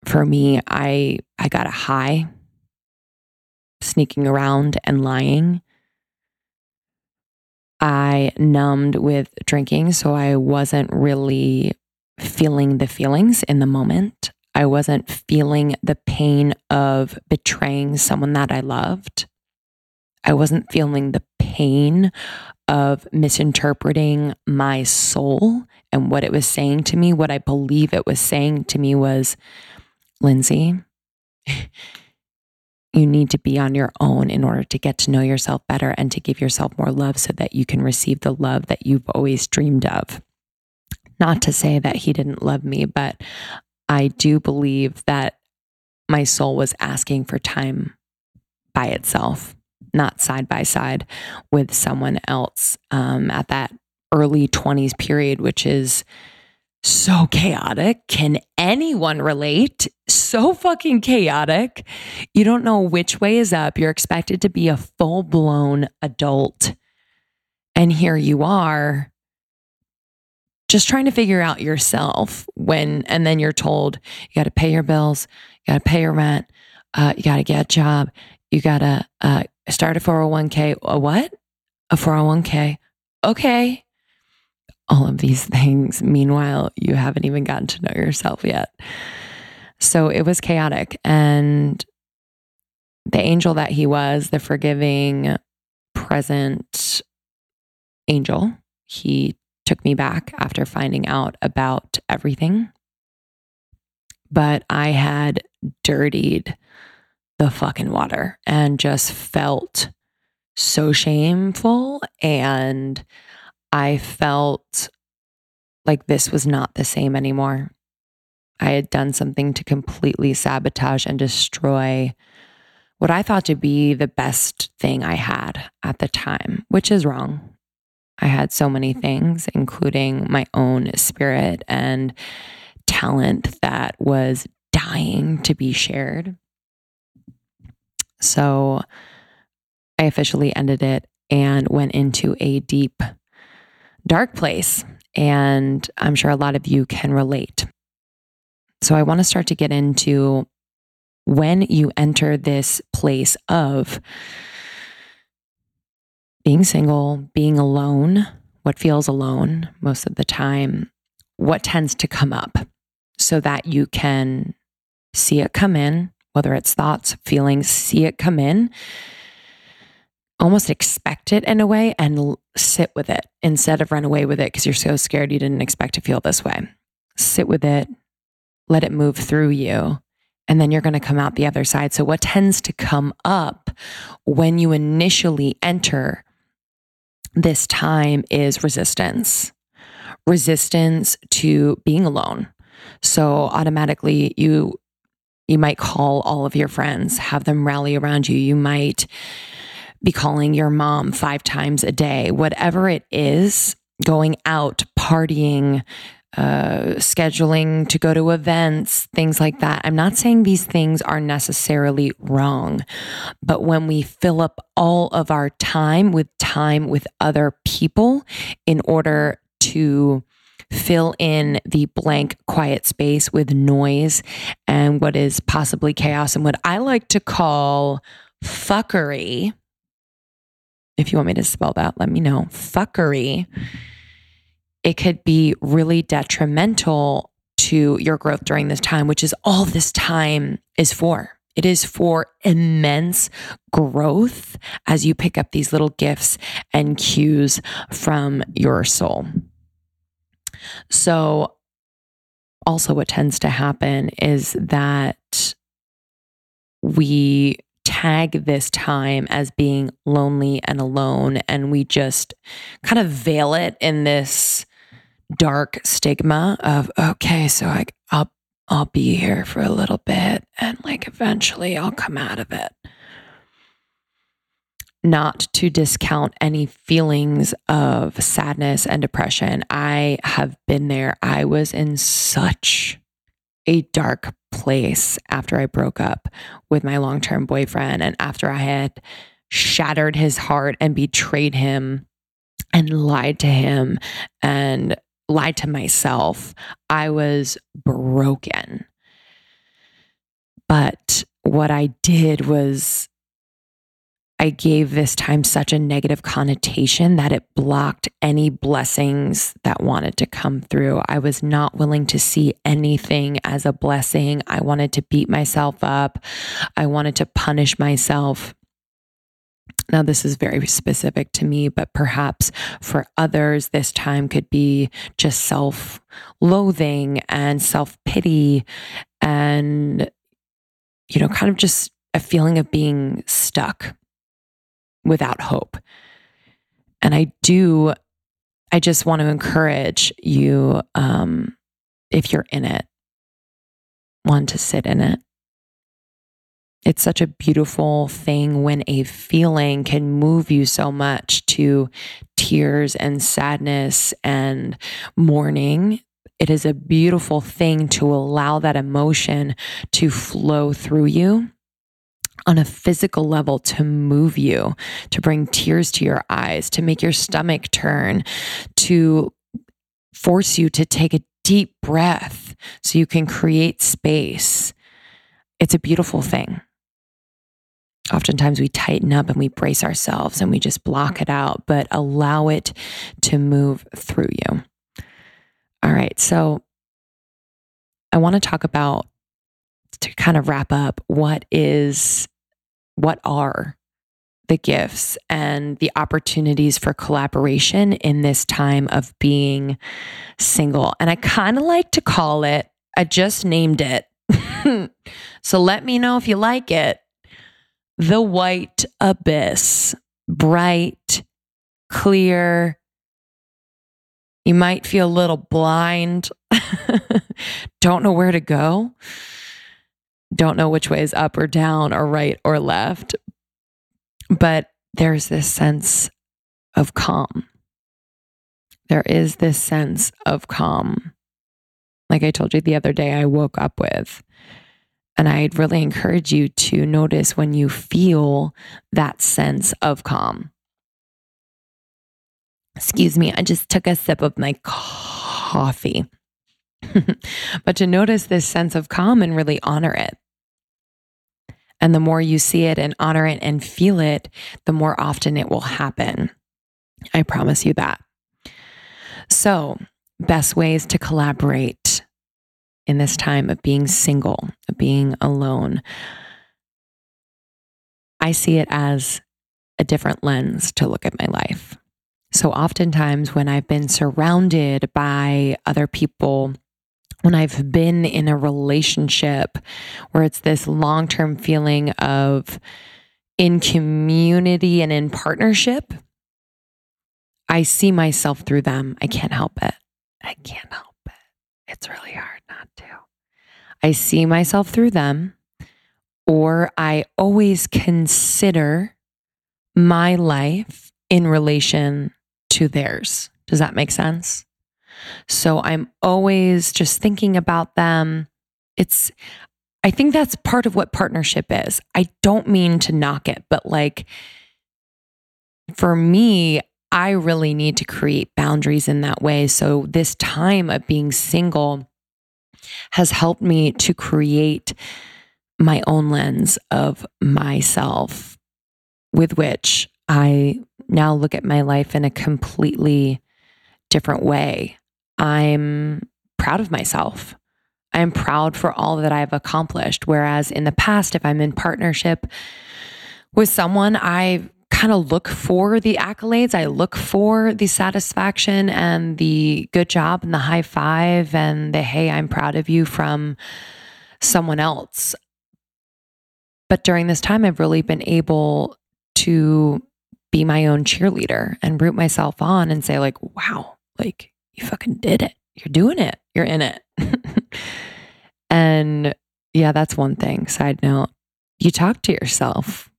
for me, I I got a high sneaking around and lying. I numbed with drinking, so I wasn't really feeling the feelings in the moment. I wasn't feeling the pain of betraying someone that I loved. I wasn't feeling the pain of misinterpreting my soul and what it was saying to me. What I believe it was saying to me was, Lindsay, you need to be on your own in order to get to know yourself better and to give yourself more love so that you can receive the love that you've always dreamed of. Not to say that he didn't love me, but I do believe that my soul was asking for time by itself, not side by side with someone else um, at that early 20s period, which is so chaotic. Can anyone relate? So fucking chaotic. You don't know which way is up. You're expected to be a full blown adult. And here you are just trying to figure out yourself when, and then you're told you got to pay your bills, you got to pay your rent, uh, you got to get a job, you got to uh, start a 401k. A what? A 401k. Okay. All of these things. Meanwhile, you haven't even gotten to know yourself yet. So it was chaotic. And the angel that he was, the forgiving, present angel, he took me back after finding out about everything. But I had dirtied the fucking water and just felt so shameful. And I felt like this was not the same anymore. I had done something to completely sabotage and destroy what I thought to be the best thing I had at the time, which is wrong. I had so many things, including my own spirit and talent that was dying to be shared. So I officially ended it and went into a deep, dark place. And I'm sure a lot of you can relate. So I want to start to get into when you enter this place of being single, being alone, what feels alone most of the time, what tends to come up so that you can see it come in, whether it's thoughts, feelings, see it come in, almost expect it in a way and sit with it instead of run away with it because you're so scared you didn't expect to feel this way. Sit with it, let it move through you, and then you're going to come out the other side. So, what tends to come up when you initially enter this time is resistance resistance to being alone so automatically you you might call all of your friends have them rally around you you might be calling your mom 5 times a day whatever it is going out partying uh, scheduling to go to events, things like that. I'm not saying these things are necessarily wrong, but when we fill up all of our time with time with other people in order to fill in the blank quiet space with noise and what is possibly chaos and what I like to call fuckery. If you want me to spell that, let me know. Fuckery it could be really detrimental to your growth during this time, which is all this time is for. It is for immense growth as you pick up these little gifts and cues from your soul. So, also, what tends to happen is that we tag this time as being lonely and alone, and we just kind of veil it in this dark stigma of okay, so I, I'll I'll be here for a little bit and like eventually I'll come out of it. Not to discount any feelings of sadness and depression. I have been there. I was in such a dark place after I broke up with my long term boyfriend and after I had shattered his heart and betrayed him and lied to him and lied to myself. I was broken. But what I did was I gave this time such a negative connotation that it blocked any blessings that wanted to come through. I was not willing to see anything as a blessing. I wanted to beat myself up. I wanted to punish myself. Now, this is very specific to me, but perhaps for others, this time could be just self loathing and self pity and, you know, kind of just a feeling of being stuck without hope. And I do, I just want to encourage you, um, if you're in it, want to sit in it. It's such a beautiful thing when a feeling can move you so much to tears and sadness and mourning. It is a beautiful thing to allow that emotion to flow through you on a physical level to move you, to bring tears to your eyes, to make your stomach turn, to force you to take a deep breath so you can create space. It's a beautiful thing. Oftentimes we tighten up and we brace ourselves and we just block it out, but allow it to move through you. All right. So I want to talk about to kind of wrap up what is what are the gifts and the opportunities for collaboration in this time of being single. And I kind of like to call it, I just named it. so let me know if you like it. The white abyss, bright, clear. You might feel a little blind, don't know where to go don't know which way is up or down or right or left. But there's this sense of calm. There is this sense of calm. Like I told you the other day, I woke up with. And I'd really encourage you to notice when you feel that sense of calm. Excuse me, I just took a sip of my coffee. but to notice this sense of calm and really honor it. And the more you see it and honor it and feel it, the more often it will happen. I promise you that. So, best ways to collaborate in this time of being single, of being alone. I see it as a different lens to look at my life. So, oftentimes, when I've been surrounded by other people when I've been in a relationship where it's this long term feeling of in community and in partnership, I see myself through them. I can't help it. I can't help it. It's really hard not to. I see myself through them, or I always consider my life in relation to theirs. Does that make sense? So I'm always just thinking about them. It's, I think that's part of what partnership is. I don't mean to knock it, but like for me, I really need to create boundaries in that way. So this time of being single has helped me to create my own lens of myself with which I now look at my life in a completely different way. I'm proud of myself. I'm proud for all that I've accomplished. Whereas in the past, if I'm in partnership with someone, I kind of look for the accolades. I look for the satisfaction and the good job and the high five and the hey, I'm proud of you from someone else. But during this time, I've really been able to be my own cheerleader and root myself on and say, like, wow, like you fucking did it. You're doing it. You're in it. and yeah, that's one thing. Side note, you talk to yourself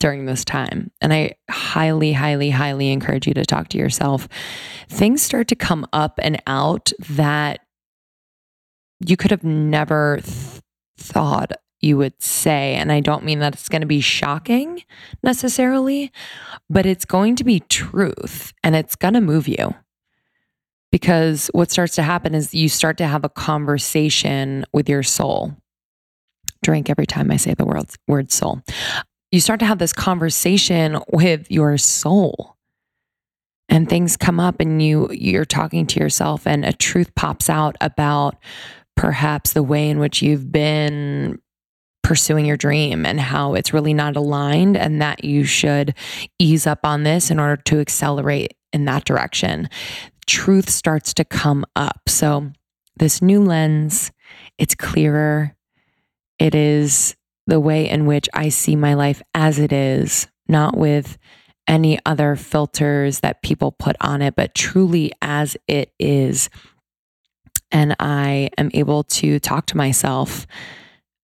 during this time. And I highly, highly, highly encourage you to talk to yourself. Things start to come up and out that you could have never th- thought you would say. And I don't mean that it's going to be shocking necessarily, but it's going to be truth and it's going to move you because what starts to happen is you start to have a conversation with your soul. drink every time I say the word, word soul. You start to have this conversation with your soul and things come up and you you're talking to yourself and a truth pops out about perhaps the way in which you've been pursuing your dream and how it's really not aligned and that you should ease up on this in order to accelerate in that direction. Truth starts to come up. So, this new lens, it's clearer. It is the way in which I see my life as it is, not with any other filters that people put on it, but truly as it is. And I am able to talk to myself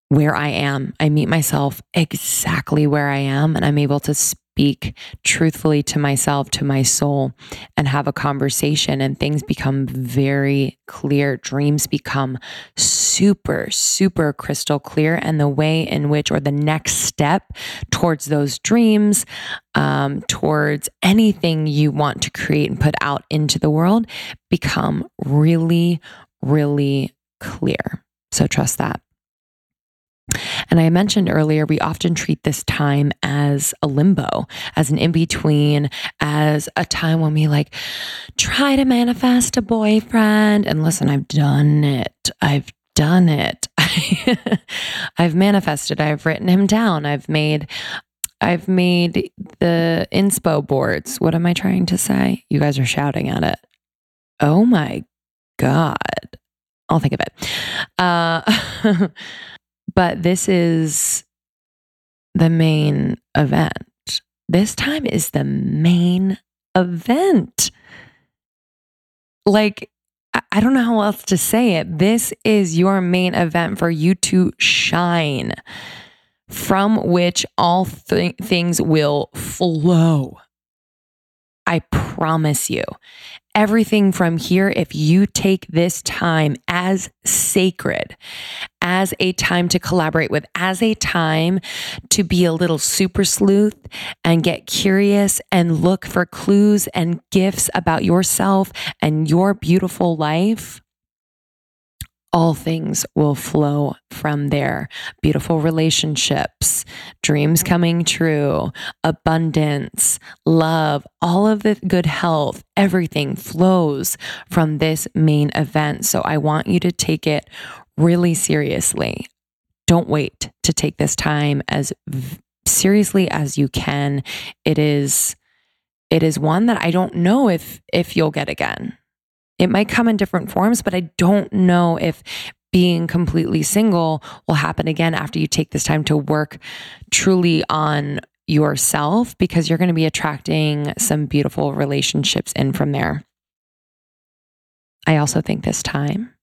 where I am. I meet myself exactly where I am, and I'm able to speak truthfully to myself, to my soul, and have a conversation. And things become very clear. Dreams become super, super crystal clear. And the way in which, or the next step towards those dreams, um, towards anything you want to create and put out into the world, become really, really clear. So trust that. And I mentioned earlier, we often treat this time as a limbo, as an in between, as a time when we like try to manifest a boyfriend. And listen, I've done it. I've done it. I've manifested. I've written him down. I've made I've made the inspo boards. What am I trying to say? You guys are shouting at it. Oh my God. I'll think of it. Uh, But this is the main event. This time is the main event. Like, I don't know how else to say it. This is your main event for you to shine, from which all th- things will flow. I promise you. Everything from here, if you take this time as sacred, as a time to collaborate with, as a time to be a little super sleuth and get curious and look for clues and gifts about yourself and your beautiful life, all things will flow from there. Beautiful relationships, dreams coming true, abundance, love, all of the good health, everything flows from this main event. So I want you to take it really seriously. Don't wait to take this time as v- seriously as you can. It is it is one that I don't know if if you'll get again. It might come in different forms, but I don't know if being completely single will happen again after you take this time to work truly on yourself because you're going to be attracting some beautiful relationships in from there. I also think this time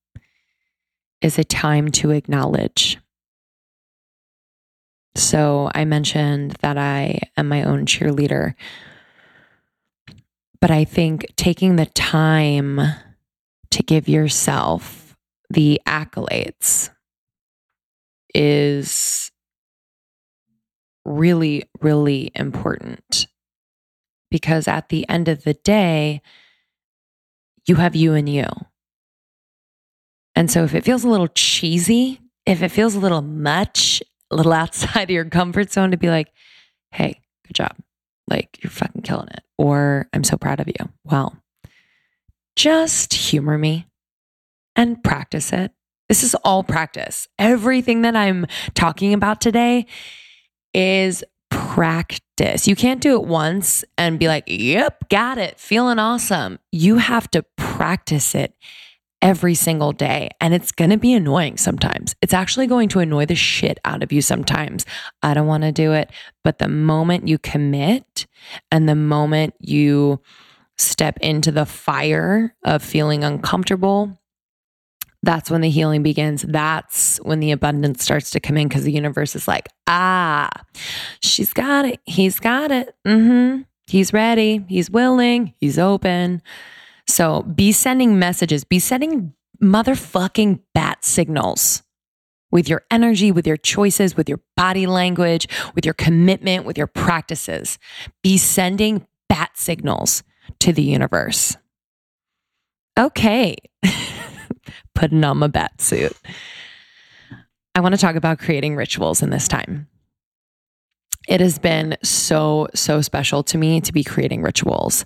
is a time to acknowledge. So I mentioned that I am my own cheerleader. But I think taking the time to give yourself the accolades is really, really important. Because at the end of the day, you have you and you. And so if it feels a little cheesy, if it feels a little much, a little outside of your comfort zone to be like, hey, good job. Like you're fucking killing it. Or I'm so proud of you. Well, just humor me and practice it. This is all practice. Everything that I'm talking about today is practice. You can't do it once and be like, yep, got it, feeling awesome. You have to practice it every single day. And it's going to be annoying sometimes. It's actually going to annoy the shit out of you sometimes. I don't want to do it. But the moment you commit and the moment you step into the fire of feeling uncomfortable, that's when the healing begins. That's when the abundance starts to come in because the universe is like, ah, she's got it. He's got it. Mm-hmm. He's ready. He's willing. He's open. So be sending messages, be sending motherfucking bat signals with your energy, with your choices, with your body language, with your commitment, with your practices. Be sending bat signals to the universe. Okay. Putting on my bat suit. I want to talk about creating rituals in this time. It has been so, so special to me to be creating rituals.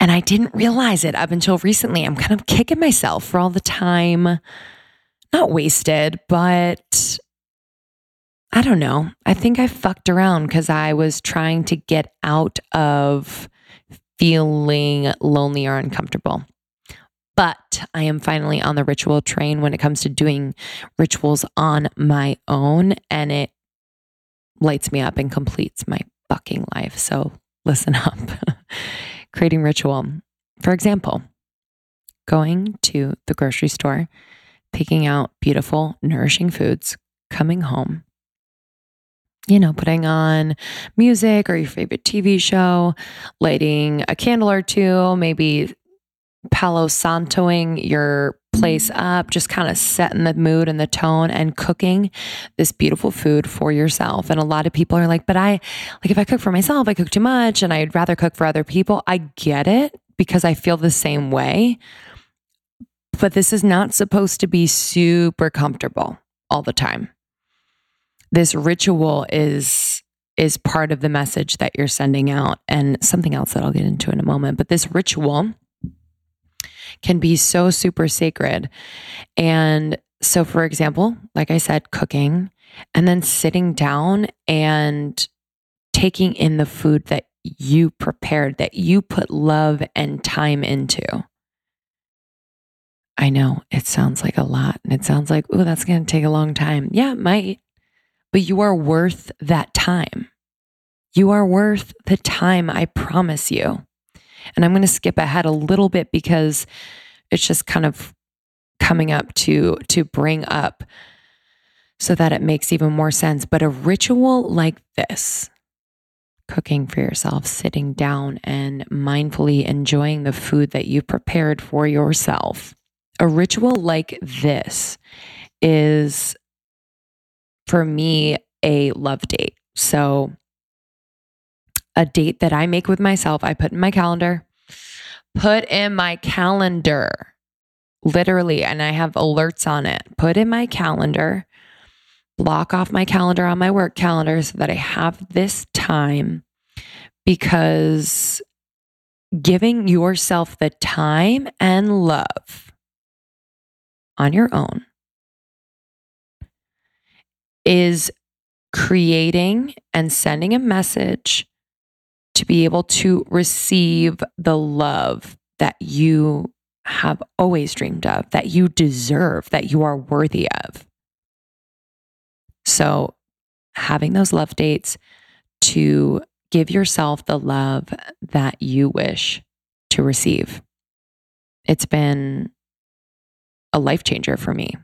And I didn't realize it up until recently. I'm kind of kicking myself for all the time, not wasted, but I don't know. I think I fucked around because I was trying to get out of feeling lonely or uncomfortable. But I am finally on the ritual train when it comes to doing rituals on my own, and it lights me up and completes my fucking life. So listen up. Creating ritual. For example, going to the grocery store, picking out beautiful, nourishing foods, coming home, you know, putting on music or your favorite TV show, lighting a candle or two, maybe Palo Santoing your place mm-hmm. up, just kind of setting the mood and the tone and cooking this beautiful food for yourself. And a lot of people are like, but I, like, if I cook for myself, I cook too much and I'd rather cook for other people. I get it because I feel the same way. But this is not supposed to be super comfortable all the time. This ritual is is part of the message that you're sending out and something else that I'll get into in a moment. But this ritual can be so super sacred. And so, for example, like I said, cooking and then sitting down and taking in the food that you prepared, that you put love and time into. I know it sounds like a lot and it sounds like, oh, that's going to take a long time. Yeah, it might, but you are worth that time. You are worth the time, I promise you. And I'm going to skip ahead a little bit because it's just kind of coming up to to bring up so that it makes even more sense. But a ritual like this, cooking for yourself, sitting down and mindfully enjoying the food that you prepared for yourself. A ritual like this is for me a love date. So a date that I make with myself, I put in my calendar, put in my calendar, literally, and I have alerts on it. Put in my calendar, block off my calendar on my work calendar so that I have this time because giving yourself the time and love on your own is creating and sending a message to be able to receive the love that you have always dreamed of, that you deserve, that you are worthy of. So, having those love dates to give yourself the love that you wish to receive. It's been a life changer for me.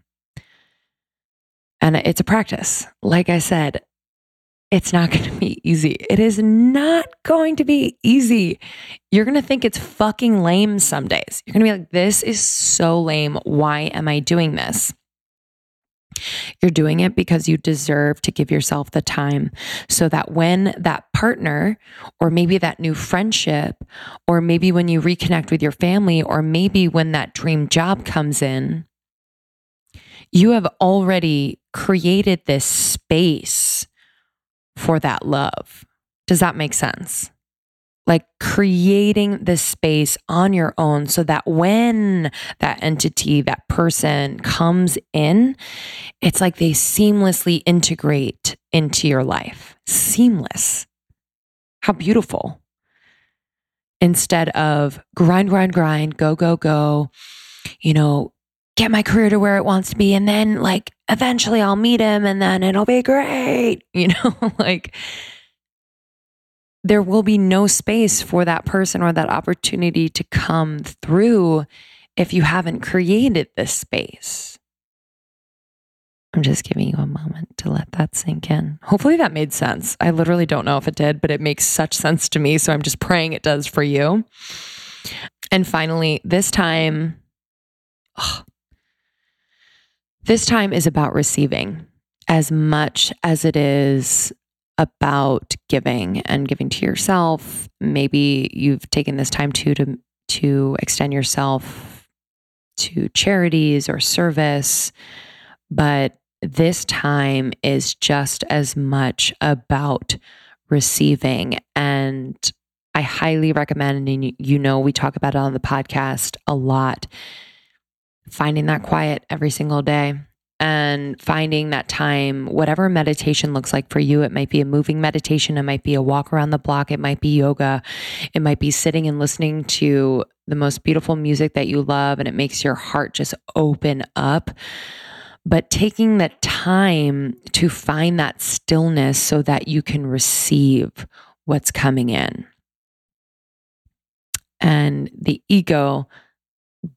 And it's a practice. Like I said, it's not going to be easy. It is not going to be easy. You're going to think it's fucking lame some days. You're going to be like, this is so lame. Why am I doing this? You're doing it because you deserve to give yourself the time so that when that partner, or maybe that new friendship, or maybe when you reconnect with your family, or maybe when that dream job comes in, you have already created this space for that love. Does that make sense? Like creating this space on your own so that when that entity, that person comes in, it's like they seamlessly integrate into your life. Seamless. How beautiful. Instead of grind, grind, grind, go, go, go, you know, get my career to where it wants to be. And then, like, eventually I'll meet him and then it'll be great. You know, like, there will be no space for that person or that opportunity to come through if you haven't created this space. I'm just giving you a moment to let that sink in. Hopefully that made sense. I literally don't know if it did, but it makes such sense to me. So I'm just praying it does for you. And finally, this time, oh, this time is about receiving as much as it is about giving and giving to yourself. Maybe you've taken this time too to to extend yourself to charities or service, but this time is just as much about receiving. And I highly recommend, and you know, we talk about it on the podcast a lot, finding that quiet every single day and finding that time, whatever meditation looks like for you. It might be a moving meditation, it might be a walk around the block, it might be yoga, it might be sitting and listening to the most beautiful music that you love, and it makes your heart just open up. But taking the time to find that stillness so that you can receive what's coming in. And the ego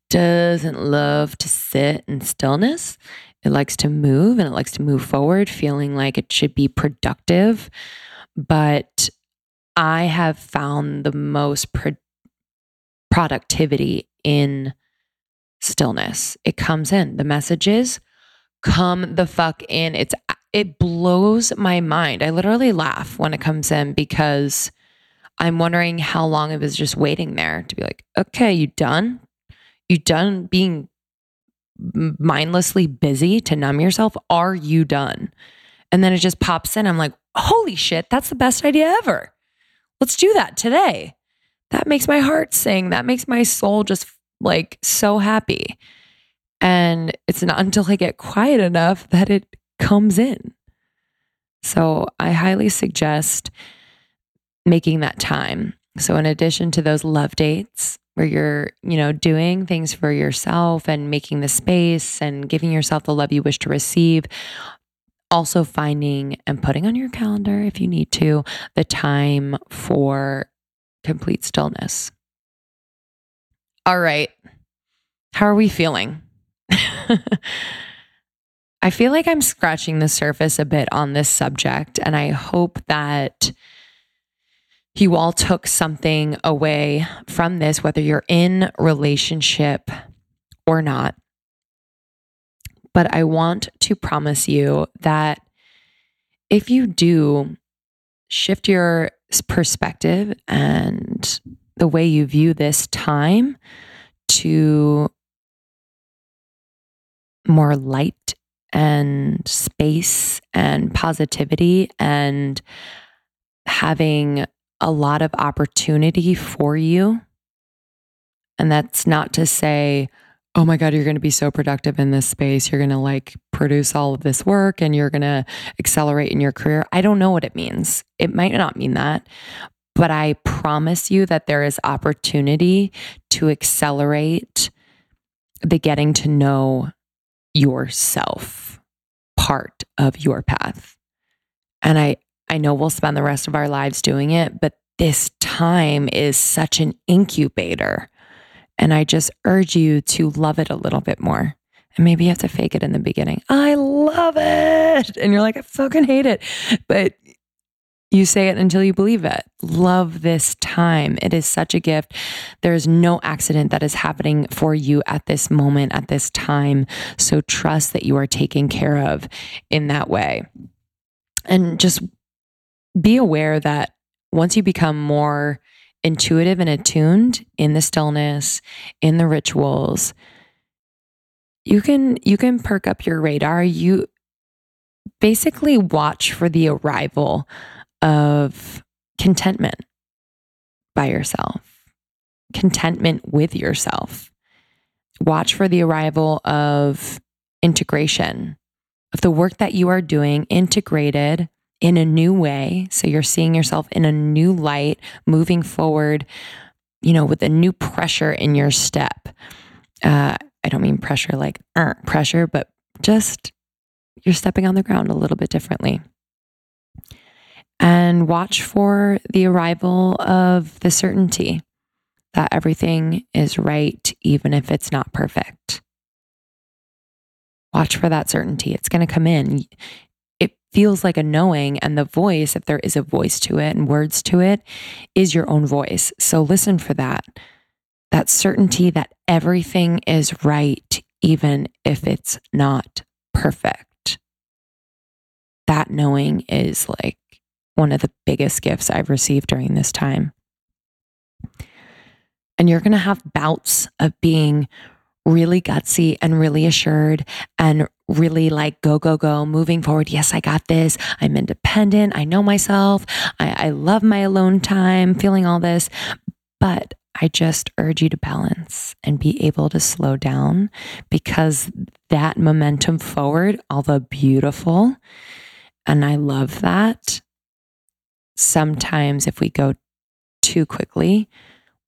doesn't love to sit in stillness. It likes to move and it likes to move forward, feeling like it should be productive. But I have found the most pro- productivity in stillness. It comes in. The messages come the fuck in. It's it blows my mind. I literally laugh when it comes in because I'm wondering how long it was just waiting there to be like, okay, you done? You done being mindlessly busy to numb yourself? Are you done? And then it just pops in. I'm like, holy shit, that's the best idea ever. Let's do that today. That makes my heart sing. That makes my soul just like so happy. And it's not until I get quiet enough that it comes in. So I highly suggest making that time. So, in addition to those love dates, where you're, you know, doing things for yourself and making the space and giving yourself the love you wish to receive. Also, finding and putting on your calendar, if you need to, the time for complete stillness. All right. How are we feeling? I feel like I'm scratching the surface a bit on this subject, and I hope that you all took something away from this, whether you're in relationship or not. But I want to promise you that if you do shift your perspective and the way you view this time to more light and space and positivity and having a lot of opportunity for you. And that's not to say, oh my God, you're going to be so productive in this space. You're going to like produce all of this work and you're going to accelerate in your career. I don't know what it means. It might not mean that. But I promise you that there is opportunity to accelerate the getting to know yourself part of your path. And I, I know we'll spend the rest of our lives doing it, but this time is such an incubator. And I just urge you to love it a little bit more. And maybe you have to fake it in the beginning. I love it. And you're like, I fucking hate it. But you say it until you believe it. Love this time. It is such a gift. There is no accident that is happening for you at this moment, at this time. So trust that you are taken care of in that way. And just be aware that once you become more intuitive and attuned in the stillness, in the rituals, you can you can perk up your radar. You basically watch for the arrival of contentment by yourself, contentment with yourself. Watch for the arrival of integration, of the work that you are doing integrated in a new way. So you're seeing yourself in a new light, moving forward, you know, with a new pressure in your step. Uh, I don't mean pressure like uh, pressure, but just you're stepping on the ground a little bit differently. And watch for the arrival of the certainty that everything is right, even if it's not perfect. Watch for that certainty. It's going to come in feels like a knowing and the voice if there is a voice to it and words to it is your own voice. So listen for that. That certainty that everything is right even if it's not perfect. That knowing is like one of the biggest gifts i've received during this time. And you're going to have bouts of being really gutsy and really assured and really like go, go, go, moving forward. Yes, I got this. I'm independent. I know myself. I, I love my alone time, feeling all this. But I just urge you to balance and be able to slow down because that momentum forward, although beautiful, and I love that, sometimes if we go too quickly,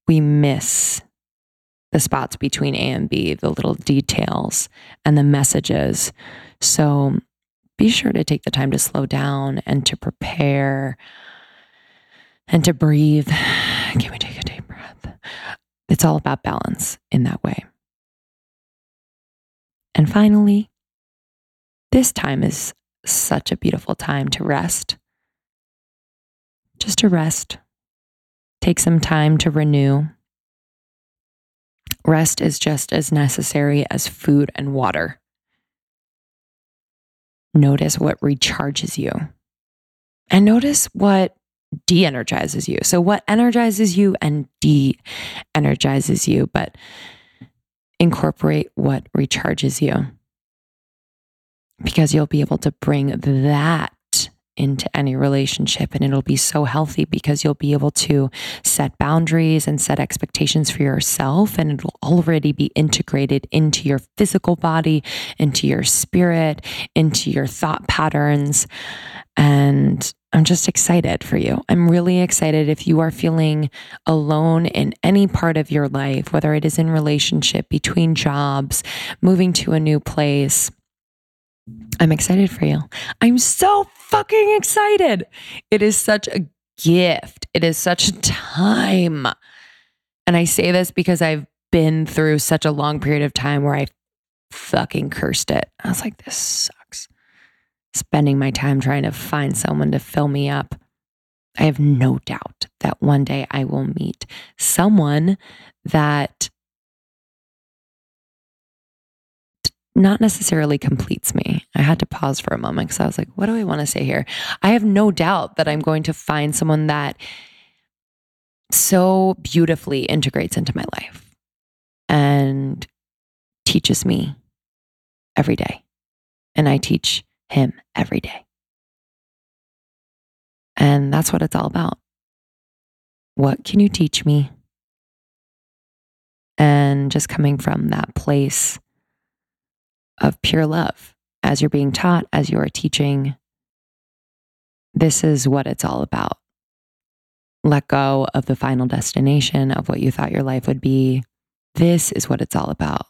we miss the spots between A and B, the little details and the messages. So be sure to take the time to slow down and to prepare and to breathe. Can we take a deep breath? It's all about balance in that way. And finally, this time is such a beautiful time to rest. Just to rest. Take some time to renew Rest is just as necessary as food and water. Notice what recharges you and notice what de energizes you. So, what energizes you and de energizes you, but incorporate what recharges you because you'll be able to bring that into any relationship and it'll be so healthy because you'll be able to set boundaries and set expectations for yourself and it'll already be integrated into your physical body into your spirit into your thought patterns and I'm just excited for you. I'm really excited if you are feeling alone in any part of your life, whether it is in relationship, between jobs, moving to a new place, I'm excited for you. I'm so fucking excited. It is such a gift. It is such a time. And I say this because I've been through such a long period of time where I fucking cursed it. I was like, this sucks. Spending my time trying to find someone to fill me up. I have no doubt that one day I will meet someone that not necessarily completes me. I had to pause for a moment because I was like, what do I want to say here? I have no doubt that I'm going to find someone that so beautifully integrates into my life and teaches me every day. And I teach him every day. And that's what it's all about. What can you teach me? And just coming from that place of pure love as you're being taught, as you are teaching. This is what it's all about. Let go of the final destination of what you thought your life would be. This is what it's all about.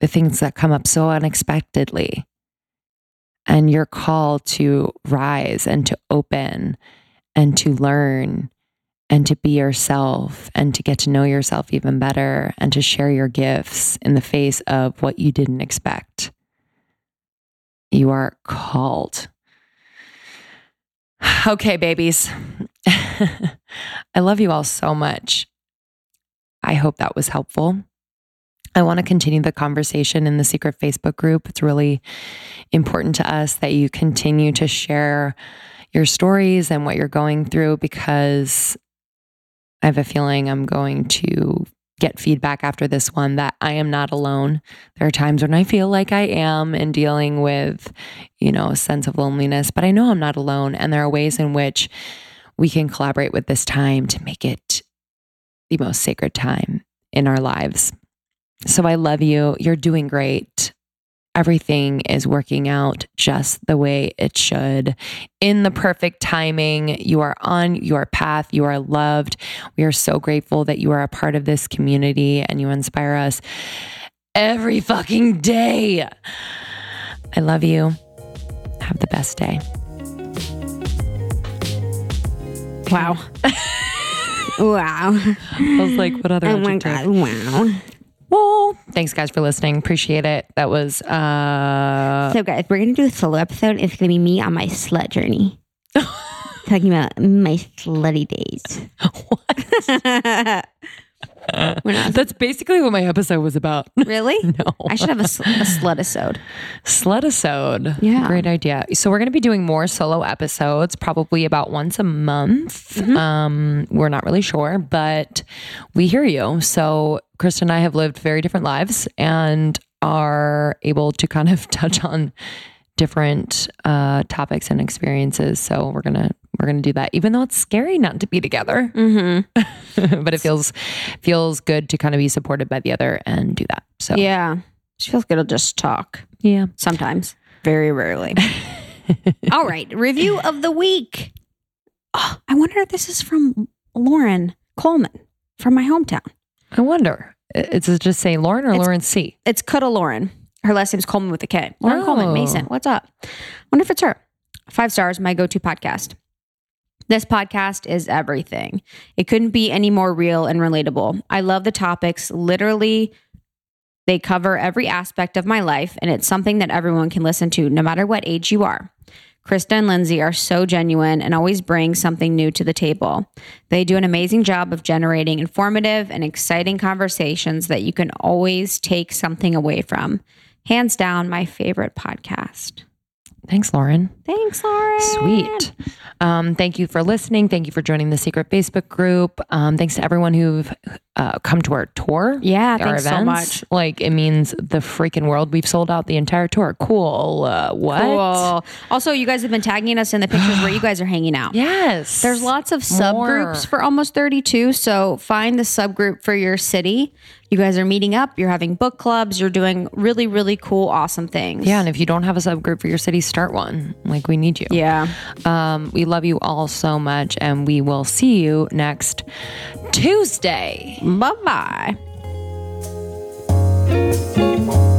The things that come up so unexpectedly. And your call to rise and to open and to learn and to be yourself and to get to know yourself even better and to share your gifts in the face of what you didn't expect. You are called. Okay, babies. I love you all so much. I hope that was helpful. I want to continue the conversation in the secret Facebook group. It's really important to us that you continue to share your stories and what you're going through because I have a feeling I'm going to get feedback after this one that I am not alone. There are times when I feel like I am in dealing with, you know, a sense of loneliness, but I know I'm not alone. And there are ways in which we can collaborate with this time to make it the most sacred time in our lives. So I love you. You're doing great everything is working out just the way it should in the perfect timing. You are on your path. You are loved. We are so grateful that you are a part of this community and you inspire us every fucking day. I love you. Have the best day. Wow. wow. I was like, what other? Oh my God. Wow. Well, thanks guys for listening. Appreciate it. That was uh So, guys, we're going to do a solo episode. It's going to be me on my slut journey. Talking about my slutty days. What? We're not- That's basically what my episode was about. really? no. I should have a, sl- a slut episode. Slutisode. Yeah. Great idea. So we're going to be doing more solo episodes, probably about once a month. Mm-hmm. Um, we're not really sure, but we hear you. So Krista and I have lived very different lives and are able to kind of touch on different uh, topics and experiences. So we're gonna we're gonna do that, even though it's scary not to be together. Mm-hmm. but it feels feels good to kind of be supported by the other and do that. So Yeah. She feels good to just talk yeah. sometimes, very rarely. All right. Review of the week. Oh, I wonder if this is from Lauren Coleman from my hometown. I wonder. It's it just say Lauren or It's- Lauren C. It's Cuddle Lauren. Her last name's Coleman with a K. Lauren Oh. Coleman, Mason. What's up? Wonder if it's her. Five stars, my go to podcast. This podcast is everything. It couldn't be any more real and relatable. I love the topics. Literally, they cover every aspect of my life, and it's something that everyone can listen to, no matter what age you are. Krista and Lindsay are so genuine and always bring something new to the table. They do an amazing job of generating informative and exciting conversations that you can always take something away from. Hands down, my favorite podcast. Thanks, Lauren. Thanks, Lauren. Sweet. Um, thank you for listening. Thank you for joining the secret Facebook group. Um, thanks to everyone who've uh, come to our tour. Yeah, our thanks so much. Like it means the freaking world. We've sold out the entire tour. Cool. Uh, what? Cool. Also, you guys have been tagging us in the pictures where you guys are hanging out. Yes. There's lots of subgroups More. for almost 32. So find the subgroup for your city. You guys are meeting up, you're having book clubs, you're doing really, really cool, awesome things. Yeah, and if you don't have a subgroup for your city, start one. Like we need you. Yeah. Um, we love you all so much, and we will see you next Tuesday. Bye bye.